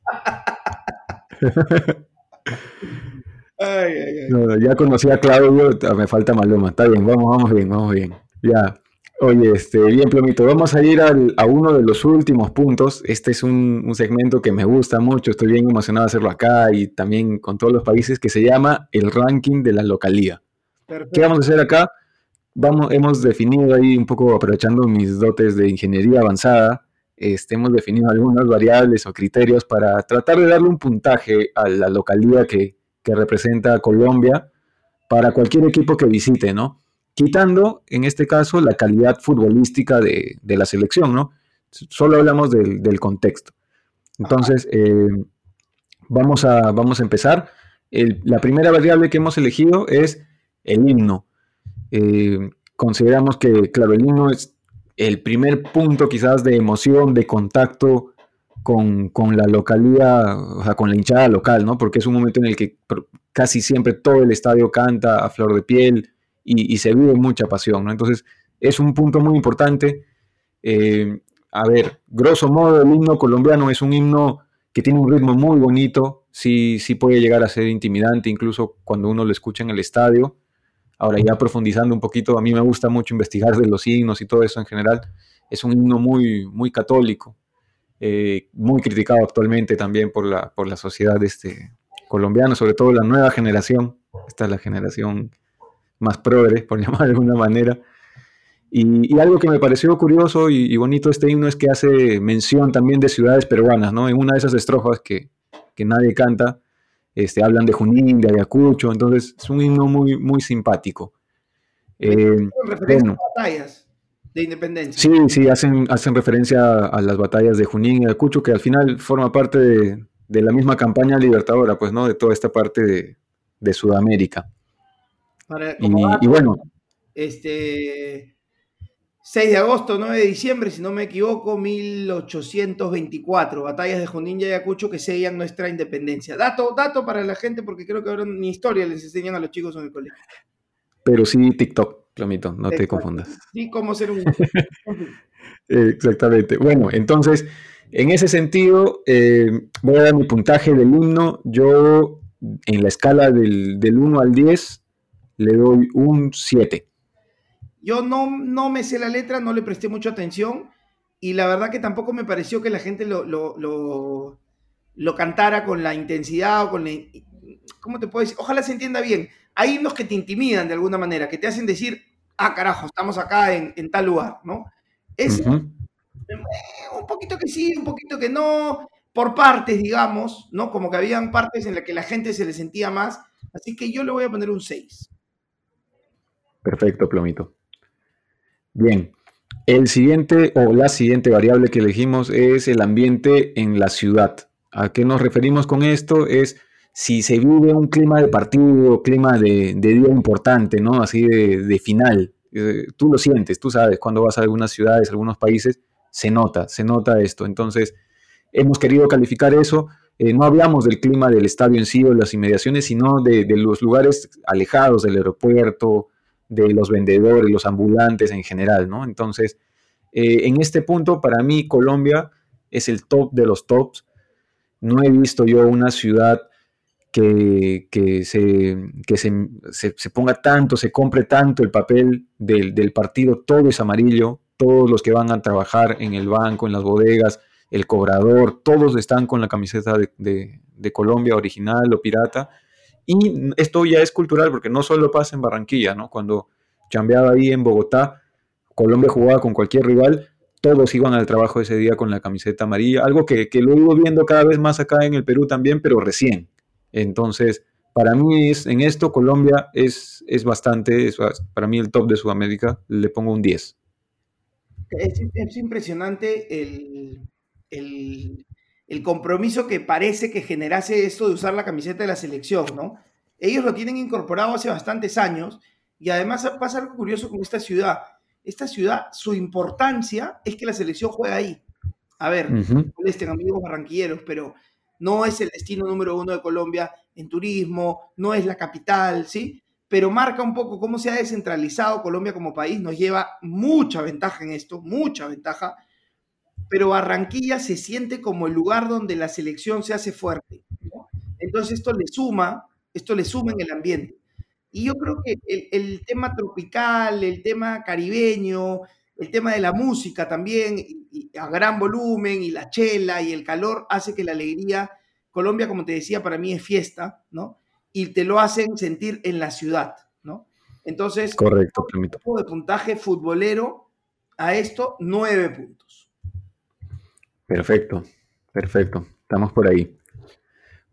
ya conocí a Claudio, me falta Maluma. Está bien, vamos, vamos bien, vamos bien. Ya. Oye, este, bien, Plomito, vamos a ir a uno de los últimos puntos. Este es un, segmento que me gusta mucho, estoy bien emocionado de hacerlo acá y también con todos los países, que se llama el ranking de la localía. ¿Qué vamos a hacer acá? Vamos, hemos definido ahí un poco, aprovechando mis dotes de ingeniería avanzada, este, hemos definido algunas variables o criterios para tratar de darle un puntaje a la localidad que, que representa Colombia para cualquier equipo que visite, ¿no? quitando en este caso la calidad futbolística de, la selección, ¿no? Solo hablamos del, contexto. Entonces, eh, vamos, a, vamos a empezar. la primera variable que hemos elegido es el himno. Eh, consideramos que, claro, el himno es el primer punto quizás de emoción, de contacto con, con, la localidad, o sea, con la hinchada local, ¿no? Porque es un momento en el que casi siempre todo el estadio canta a flor de piel, y, se vive mucha pasión, ¿no? Entonces, es un punto muy importante. Eh, a ver, grosso modo, el himno colombiano es un himno que tiene un ritmo muy bonito, sí, sí puede llegar a ser intimidante, incluso cuando uno lo escucha en el estadio. Ahora, ya profundizando un poquito, a mí me gusta mucho investigar de los himnos y todo eso en general. Es un himno muy, muy católico, eh, muy criticado actualmente también por la, por la sociedad este, colombiana, sobre todo la nueva generación. Esta es la generación más progres, por llamar de alguna manera. Y, algo que me pareció curioso y, bonito este himno es que hace mención también de ciudades peruanas, ¿no? En una de esas estrofas que, nadie canta, este, hablan de Junín, de Ayacucho, entonces es un himno muy, muy simpático. Eh, batallas de independencia. Sí, sí, hacen, hacen referencia a las batallas de Junín y Ayacucho, que al final forma parte de, la misma campaña libertadora, pues, ¿no? De toda esta parte de, de Sudamérica y, bueno. Este, 6 de agosto, 9 de diciembre, si no me equivoco, 1824. Batallas de Junín y Ayacucho que sellan nuestra independencia. Dato, dato para la gente, porque creo que ahora ni historia les enseñan a los chicos en el colegio. Pero sí TikTok, Clamito, no te confundas. Sí, cómo ser un... Exactamente. Bueno, entonces, en ese sentido, eh, voy a dar mi puntaje del 1. Yo, en la escala del, del 1 al 10, le doy un 7. Yo no, no me sé la letra, no le presté mucha atención y la verdad que tampoco me pareció que la gente lo, lo, lo, cantara con la intensidad o con la... ¿Cómo te puedo decir? Ojalá se entienda bien. Hay himnos que te intimidan de alguna manera, que te hacen decir, ah, carajo, estamos acá en, en tal lugar, ¿no? Es un poquito que sí, un poquito que no, por partes, digamos, ¿no? Como que habían partes en las que la gente se le sentía más. Así que yo le voy a poner un 6. Perfecto, Plomito. Bien, el siguiente o la siguiente variable que elegimos es el ambiente en la ciudad. ¿A qué nos referimos con esto? Es si se vive un clima de partido, clima de, día importante, ¿no? Así de, final. Eh, tú lo sientes, tú sabes, cuando vas a algunas ciudades, algunos países, se nota, se nota esto. Entonces, hemos querido calificar eso. Eh, no hablamos del clima del estadio en sí o de las inmediaciones, sino de, de los lugares alejados del aeropuerto, de los vendedores, los ambulantes en general, ¿no? Entonces, eh, en este punto, para mí, Colombia es el top de los tops. No he visto yo una ciudad que, se, se, ponga tanto, se compre tanto el papel del, partido, todo es amarillo, todos los que van a trabajar en el banco, en las bodegas, el cobrador, todos están con la camiseta de, de Colombia original o pirata y esto ya es cultural porque no solo pasa en Barranquilla, ¿no? Cuando chambeaba ahí en Bogotá, Colombia jugaba con cualquier rival, todos iban al trabajo ese día con la camiseta amarilla, algo que, lo he ido viendo cada vez más acá en el Perú también, pero recién. Entonces, para mí es, en esto Colombia es, es bastante, es, para mí el top de Sudamérica, le pongo un 10. Es, impresionante el, el compromiso que parece que generase esto de usar la camiseta de la selección, ¿no? Ellos lo tienen incorporado hace bastantes años y además pasa algo curioso con esta ciudad. Esta ciudad, su importancia es que la selección juega ahí. A ver, molesten amigos barranquilleros, pero no es el destino número uno de Colombia en turismo, no es la capital, ¿sí? Pero marca un poco cómo se ha descentralizado Colombia como país, nos lleva mucha ventaja en esto, mucha ventaja, pero Barranquilla se siente como el lugar donde la selección se hace fuerte. Entonces esto le suma, esto le suma en el ambiente. Y yo creo que el, tema tropical, el tema caribeño, el tema de la música también, a gran volumen, y la chela y el calor, hace que la alegría, Colombia, como te decía, para mí es fiesta, ¿no? Y te lo hacen sentir en la ciudad, ¿no? Entonces, correcto, de puntaje futbolero a esto, nueve puntos. Perfecto, perfecto. Estamos por ahí.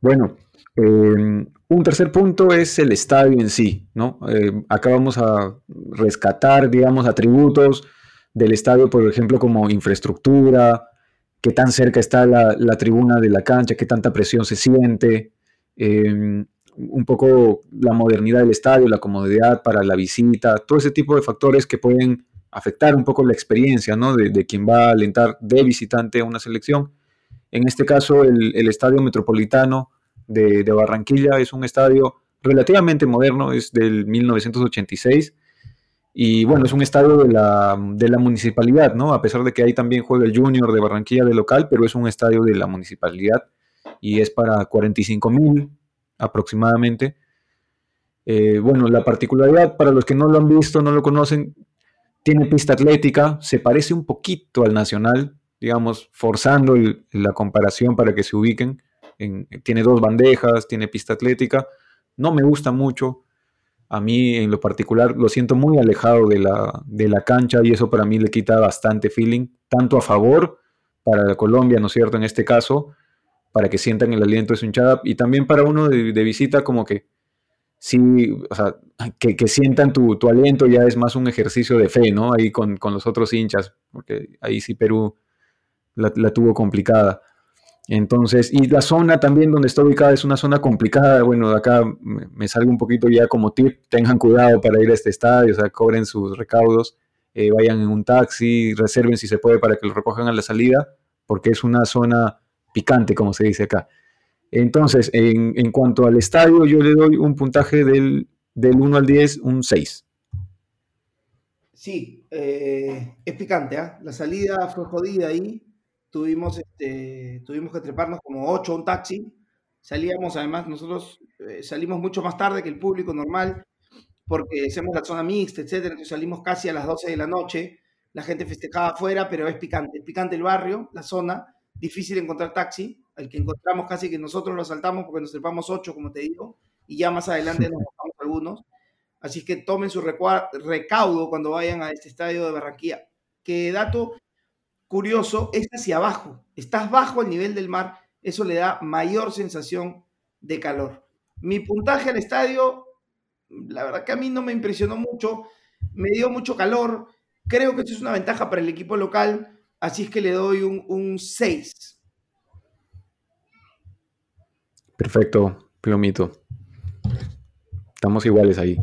Bueno, em, un tercer punto es el estadio en sí, ¿no? Eh, acá vamos a rescatar, digamos, atributos del estadio, por ejemplo, como infraestructura, qué tan cerca está la, tribuna de la cancha, qué tanta presión se siente, em, un poco la modernidad del estadio, la comodidad para la visita, todo ese tipo de factores que pueden afectar un poco la experiencia ¿no? de, quien va a alentar de visitante a una selección. En este caso, el, Estadio Metropolitano de, Barranquilla es un estadio relativamente moderno, es del 1986. Y bueno, es un estadio de la, de la, municipalidad, ¿no? A pesar de que ahí también juega el Junior de Barranquilla de local, pero es un estadio de la municipalidad y es para 45 mil aproximadamente. Eh, bueno, la particularidad, para los que no lo han visto, no lo conocen, tiene pista atlética, se parece un poquito al Nacional, digamos, forzando la comparación para que se ubiquen. tiene dos bandejas, tiene pista atlética. No me gusta mucho. A mí en lo particular lo siento muy alejado de la, de la cancha y eso para mí le quita bastante feeling, tanto a favor para Colombia, ¿no es cierto? En este caso, para que sientan el aliento de su hinchada y también para uno de visita como que sí, o sea, que, sientan tu, aliento ya es más un ejercicio de fe, ¿no? Ahí con, los otros hinchas, porque ahí sí Perú la, tuvo complicada. Entonces, y la zona también donde está ubicada es una zona complicada. Bueno, acá me, salgo un poquito ya como tip, tengan cuidado para ir a este estadio, o sea, cobren sus recaudos. eh, vayan en un taxi, reserven si se puede para que lo recojan a la salida, porque es una zona picante, como se dice acá. Entonces, en, cuanto al estadio, yo le doy un puntaje del, del 1 al 10, un 6. Sí, eh, es picante, ¿ah? La salida fue jodida ahí. Tuvimos, este, tuvimos que treparnos como 8 un taxi. Salíamos, además, nosotros eh, salimos mucho más tarde que el público normal porque hacemos la zona mixta, etcétera. Entonces salimos casi a las 12 de la noche. La gente festejaba afuera, pero es picante. Es picante el barrio, la zona. Difícil encontrar taxi. El que encontramos casi que nosotros lo saltamos porque nos trepamos 8, como te digo. Y ya más adelante nos bajamos algunos. Así que tomen su recaudo cuando vayan a este estadio de Barranquilla. Que dato curioso, es hacia abajo. Estás bajo el nivel del mar. Eso le da mayor sensación de calor. Mi puntaje al estadio, la verdad que a mí no me impresionó mucho. Me dio mucho calor. Creo que esto es una ventaja para el equipo local. Así es que le doy un, un 6. Perfecto, Plomito. Estamos iguales ahí.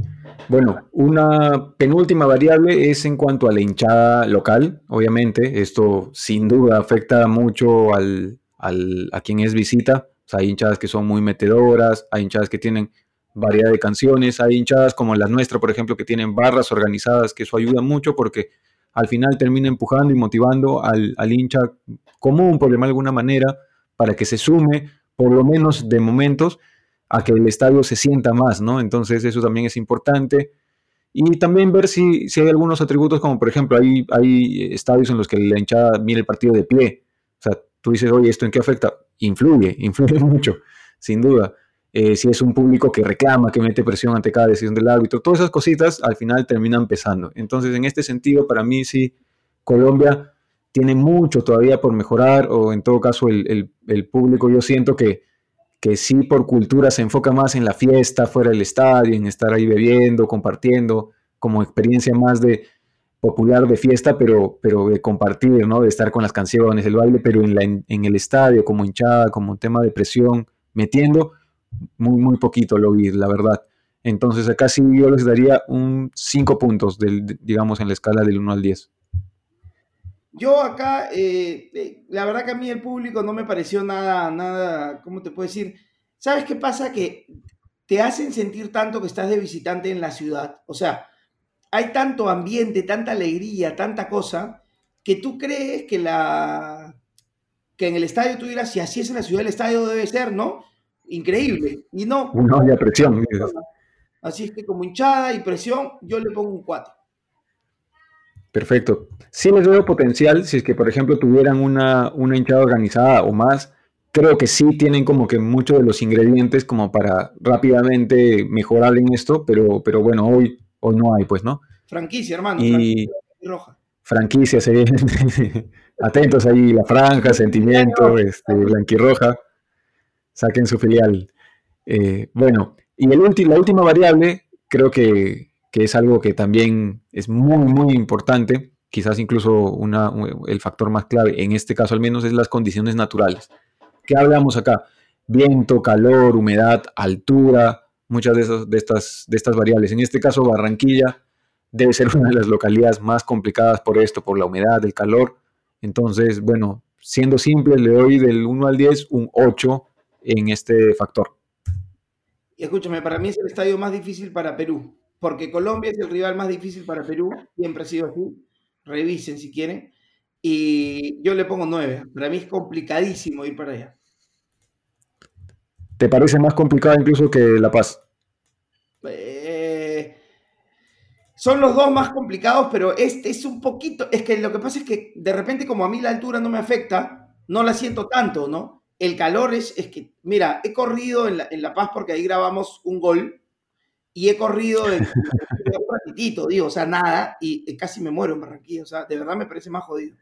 Bueno, una penúltima variable es en cuanto a la hinchada local, obviamente. Esto sin duda afecta mucho al, a quien es visita. hay hinchadas que son muy metedoras, hay hinchadas que tienen variedad de canciones, hay hinchadas como la nuestra, por ejemplo, que tienen barras organizadas, que eso ayuda mucho porque al final termina empujando y motivando al, al hincha común, por de alguna manera, para que se sume, por lo menos de momentos, a que el estadio se sienta más, ¿no? Entonces eso también es importante. Y también ver si, si hay algunos atributos, como por ejemplo, hay, hay estadios en los que la hinchada mira el partido de pie. O sea, tú dices, oye, ¿esto en qué afecta? Influye, influye mucho, sin duda. Eh, si es un público que reclama, que mete presión ante cada decisión del árbitro, todas esas cositas al final terminan pesando. Entonces, en este sentido, para mí sí, Colombia tiene mucho todavía por mejorar, o en todo caso, el, el, público, yo siento que que sí por cultura se enfoca más en la fiesta, fuera del estadio, en estar ahí bebiendo, compartiendo, como experiencia más de popular de fiesta, pero, pero de compartir, ¿no? De estar con las canciones, el baile, pero en, la, en el estadio, como hinchada, como un tema de presión, metiendo, muy, muy poquito lo vi, la verdad. Entonces acá sí yo les daría un 5 puntos, del, digamos, en la escala del 1 al 10. Yo acá, eh, eh, la verdad que a mí el público no me pareció nada, nada, ¿cómo te puedo decir? ¿Sabes qué pasa? Que te hacen sentir tanto que estás de visitante en la ciudad. O sea, hay tanto ambiente, tanta alegría, tanta cosa, que tú crees que la que en el estadio tú dirás, si así es en la ciudad, el estadio debe ser, ¿no? Increíble. Y no. Una olla presión. Así es que como hinchada y presión, yo le pongo un 4. Perfecto. Sí les veo potencial, si es que, por ejemplo, tuvieran una, una hinchada organizada o más, creo que sí tienen como que muchos de los ingredientes como para rápidamente mejorar en esto, pero, pero bueno, hoy, hoy no hay, pues, ¿no? Franquicia, hermano. Y franquicia roja. Franquicia, sí. Atentos ahí, la franja, sentimiento, este, blanquirroja. Saquen su filial. Eh, bueno, y el la última variable, creo que, que es algo que también es muy, muy importante, quizás incluso una, el factor más clave, en este caso al menos, es las condiciones naturales. ¿Qué hablamos acá? Viento, calor, humedad, altura, muchas de, esas, de, estas, de estas variables. En este caso, Barranquilla debe ser una de las localidades más complicadas por esto, por la humedad, el calor. Entonces, bueno, siendo simple, le doy del 1 al 10 un 8 en este factor. Y escúchame, para mí es el estadio más difícil para Perú porque Colombia es el rival más difícil para Perú, siempre ha sido así, revisen si quieren, y yo le pongo nueve, para mí es complicadísimo ir para allá. ¿Te parece más complicado incluso que La Paz? Eh, son los dos más complicados, pero este es un poquito, es que lo que pasa es que de repente como a mí la altura no me afecta, no la siento tanto, ¿no? El calor es, es que, mira, he corrido en la, en la Paz porque ahí grabamos un gol y he corrido en, un ratitito, digo, o sea, nada, y casi me muero en Barranquilla, o sea, de verdad me parece más jodido.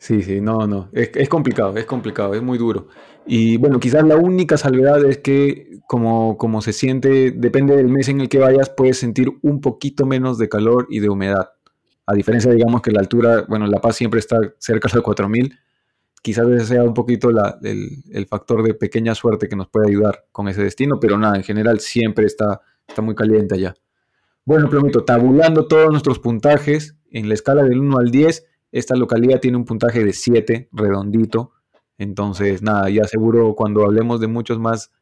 Sí, sí, no, no, es, complicado, es complicado, es muy duro. Y bueno, quizás la única salvedad es que como, como se siente, depende del mes en el que vayas, puedes sentir un poquito menos de calor y de humedad. A diferencia, digamos, que la altura, bueno, La Paz siempre está cerca de 4000, quizás ese sea un poquito el, factor de pequeña suerte que nos puede ayudar con ese destino, pero nada, en general siempre está, está muy caliente allá. Bueno, Plomito, tabulando todos nuestros puntajes en la escala del 1 al 10, esta localidad tiene un puntaje de 7, redondito. Entonces, nada, ya seguro cuando hablemos de muchos más,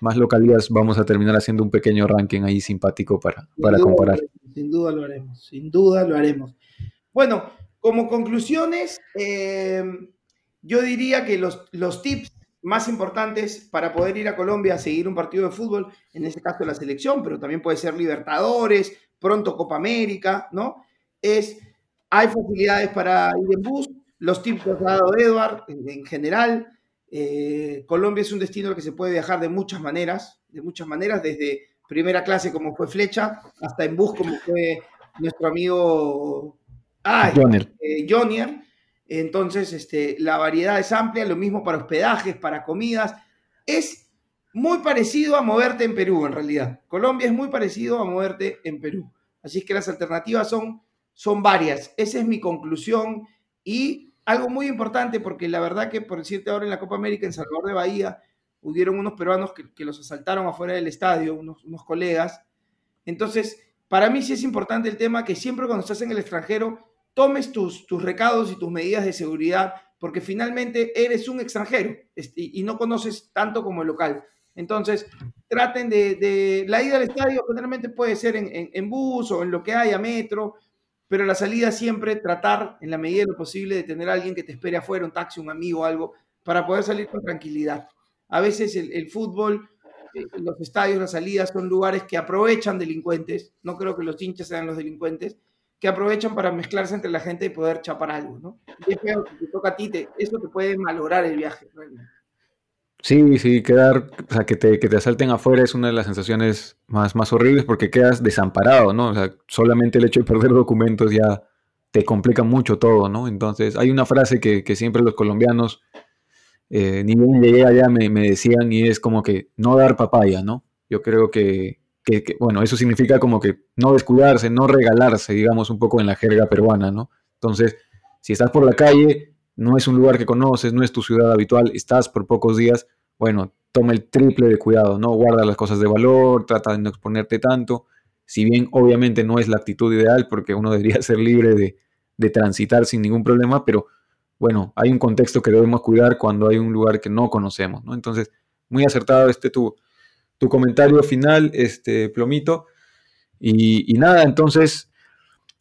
más localidades vamos a terminar haciendo un pequeño ranking ahí simpático para, para comparar. Sin duda lo haremos, sin duda lo haremos. Bueno, como conclusiones, eh, yo diría que los, los tips más importantes para poder ir a Colombia a seguir un partido de fútbol, en este caso la selección, pero también puede ser Libertadores, pronto Copa América, ¿no? Es, hay facilidades para ir en bus, los tips que ha dado Edward en, general. Eh, Colombia es un destino al que se puede viajar de muchas maneras, de muchas maneras, desde primera clase como fue Flecha, hasta en bus como fue nuestro amigo ah, Jonier. Entonces, este, la variedad es amplia, lo mismo para hospedajes, para comidas. Es muy parecido a moverte en Perú, en realidad. Colombia es muy parecido a moverte en Perú. Así es que las alternativas son, son varias. Esa es mi conclusión. Y algo muy importante, porque la verdad que, por decirte ahora, en la Copa América, en Salvador de Bahía, hubieron unos peruanos que, los asaltaron afuera del estadio, unos, unos colegas. Entonces, para mí sí es importante el tema que siempre cuando estás en el extranjero, tomes tus, tus recados y tus medidas de seguridad, porque finalmente eres un extranjero este, y no conoces tanto como el local. Entonces, traten de, la ida al estadio generalmente puede ser en, bus o en lo que haya, metro, pero la salida siempre tratar, en la medida de lo posible, de tener alguien que te espere afuera, un taxi, un amigo, algo, para poder salir con tranquilidad. A veces el, el fútbol, eh, los estadios, las salidas son lugares que aprovechan delincuentes, no creo que los hinchas sean los delincuentes, que aprovechan para mezclarse entre la gente y poder chapar algo, ¿no? Y es que te toca a ti, te, eso te puede malograr el viaje, Sí, sí, quedar, o sea, que te, que te asalten afuera es una de las sensaciones más, más horribles porque quedas desamparado, ¿no? O sea, solamente el hecho de perder documentos ya te complica mucho todo, ¿no? Entonces, hay una frase que, que siempre los colombianos, eh, ni bien llegué allá, me, decían y es como que no dar papaya, ¿no? Yo creo que que, bueno, eso significa como que no descuidarse, no regalarse, digamos, un poco en la jerga peruana, ¿no? Entonces, si estás por la calle, no es un lugar que conoces, no es tu ciudad habitual, estás por pocos días, bueno, toma el triple de cuidado, ¿no? Guarda las cosas de valor, trata de no exponerte tanto, si bien obviamente no es la actitud ideal, porque uno debería ser libre de, de transitar sin ningún problema, pero bueno, hay un contexto que debemos cuidar cuando hay un lugar que no conocemos, ¿no? Entonces, muy acertado este tu, tu comentario final, este Plomito. Y, nada, entonces,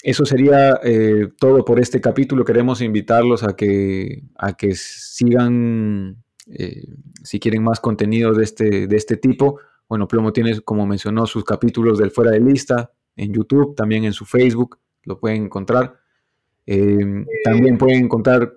eso sería eh, todo por este capítulo. Queremos invitarlos a que, a que sigan, eh, si quieren más contenido de este, de este tipo. Bueno, Plomo tiene, como mencionó, sus capítulos del Fuera de Lista en YouTube, también en su Facebook, lo pueden encontrar. Eh, también pueden encontrar,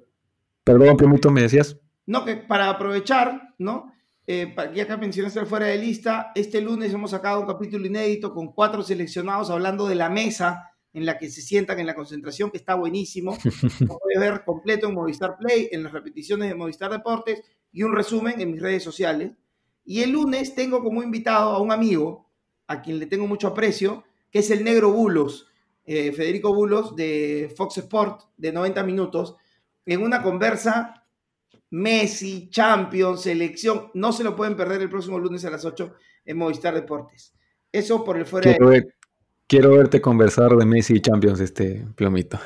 perdón, Plomito, me decías. No, que para aprovechar, ¿no? Eh, ya que mencionaste fuera de lista, este lunes hemos sacado un capítulo inédito con cuatro seleccionados hablando de la mesa en la que se sientan en la concentración, que está buenísimo. Lo puedes ver completo en Movistar Play, en las repeticiones de Movistar Deportes y un resumen en mis redes sociales. Y el lunes tengo como invitado a un amigo, a quien le tengo mucho aprecio, que es el negro Bulos, eh, Federico Bulos de Fox Sport, de 90 minutos, en una conversa Messi, Champions, selección. No se lo pueden perder el próximo lunes a las 8 en Movistar Deportes. Eso por el fuera quiero, de... quiero verte conversar de Messi y Champions, este plomito.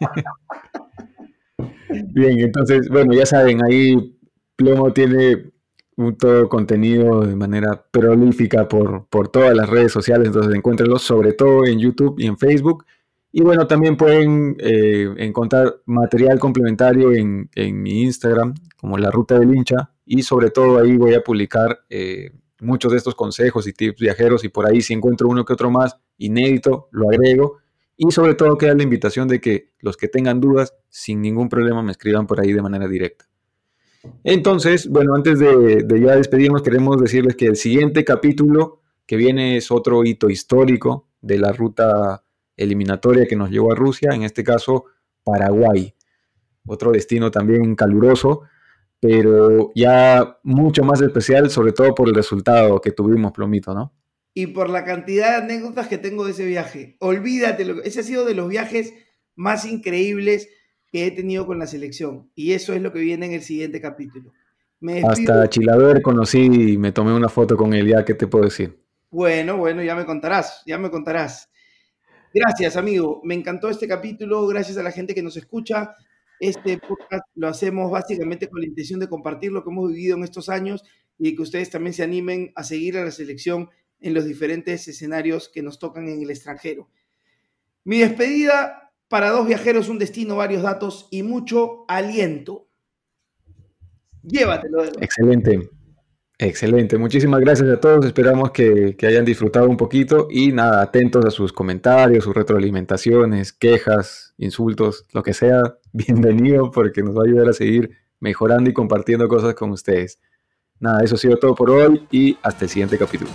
Bien, entonces, bueno, ya saben, ahí Plomo tiene un todo contenido de manera prolífica por, por todas las redes sociales, entonces encuéntrenlo sobre todo en YouTube y en Facebook. Y bueno, también pueden eh, encontrar material complementario en, mi Instagram, como la ruta del hincha, y sobre todo ahí voy a publicar eh, muchos de estos consejos y tips viajeros, y por ahí si encuentro uno que otro más inédito, lo agrego. Y sobre todo queda la invitación de que los que tengan dudas, sin ningún problema, me escriban por ahí de manera directa. Entonces, bueno, antes de, de ya despedirnos, queremos decirles que el siguiente capítulo que viene es otro hito histórico de la ruta eliminatoria que nos llevó a Rusia, en este caso Paraguay. Otro destino también caluroso, pero ya mucho más especial, sobre todo por el resultado que tuvimos, Plomito, ¿no? Y por la cantidad de anécdotas que tengo de ese viaje. Olvídate, ese ha sido de los viajes más increíbles que he tenido con la selección. Y eso es lo que viene en el siguiente capítulo. Hasta Chilaver conocí y me tomé una foto con él, ya, ¿qué te puedo decir? Bueno, bueno, ya me contarás, ya me contarás. Gracias, amigo. Me encantó este capítulo. Gracias a la gente que nos escucha. Este podcast lo hacemos básicamente con la intención de compartir lo que hemos vivido en estos años y que ustedes también se animen a seguir a la selección en los diferentes escenarios que nos tocan en el extranjero. Mi despedida para dos viajeros, un destino, varios datos y mucho aliento. Llévatelo. Excelente. Excelente, muchísimas gracias a todos, esperamos que, hayan disfrutado un poquito y nada, atentos a sus comentarios, sus retroalimentaciones, quejas, insultos, lo que sea, bienvenido porque nos va a ayudar a seguir mejorando y compartiendo cosas con ustedes. Nada, eso ha sido todo por hoy y hasta el siguiente capítulo.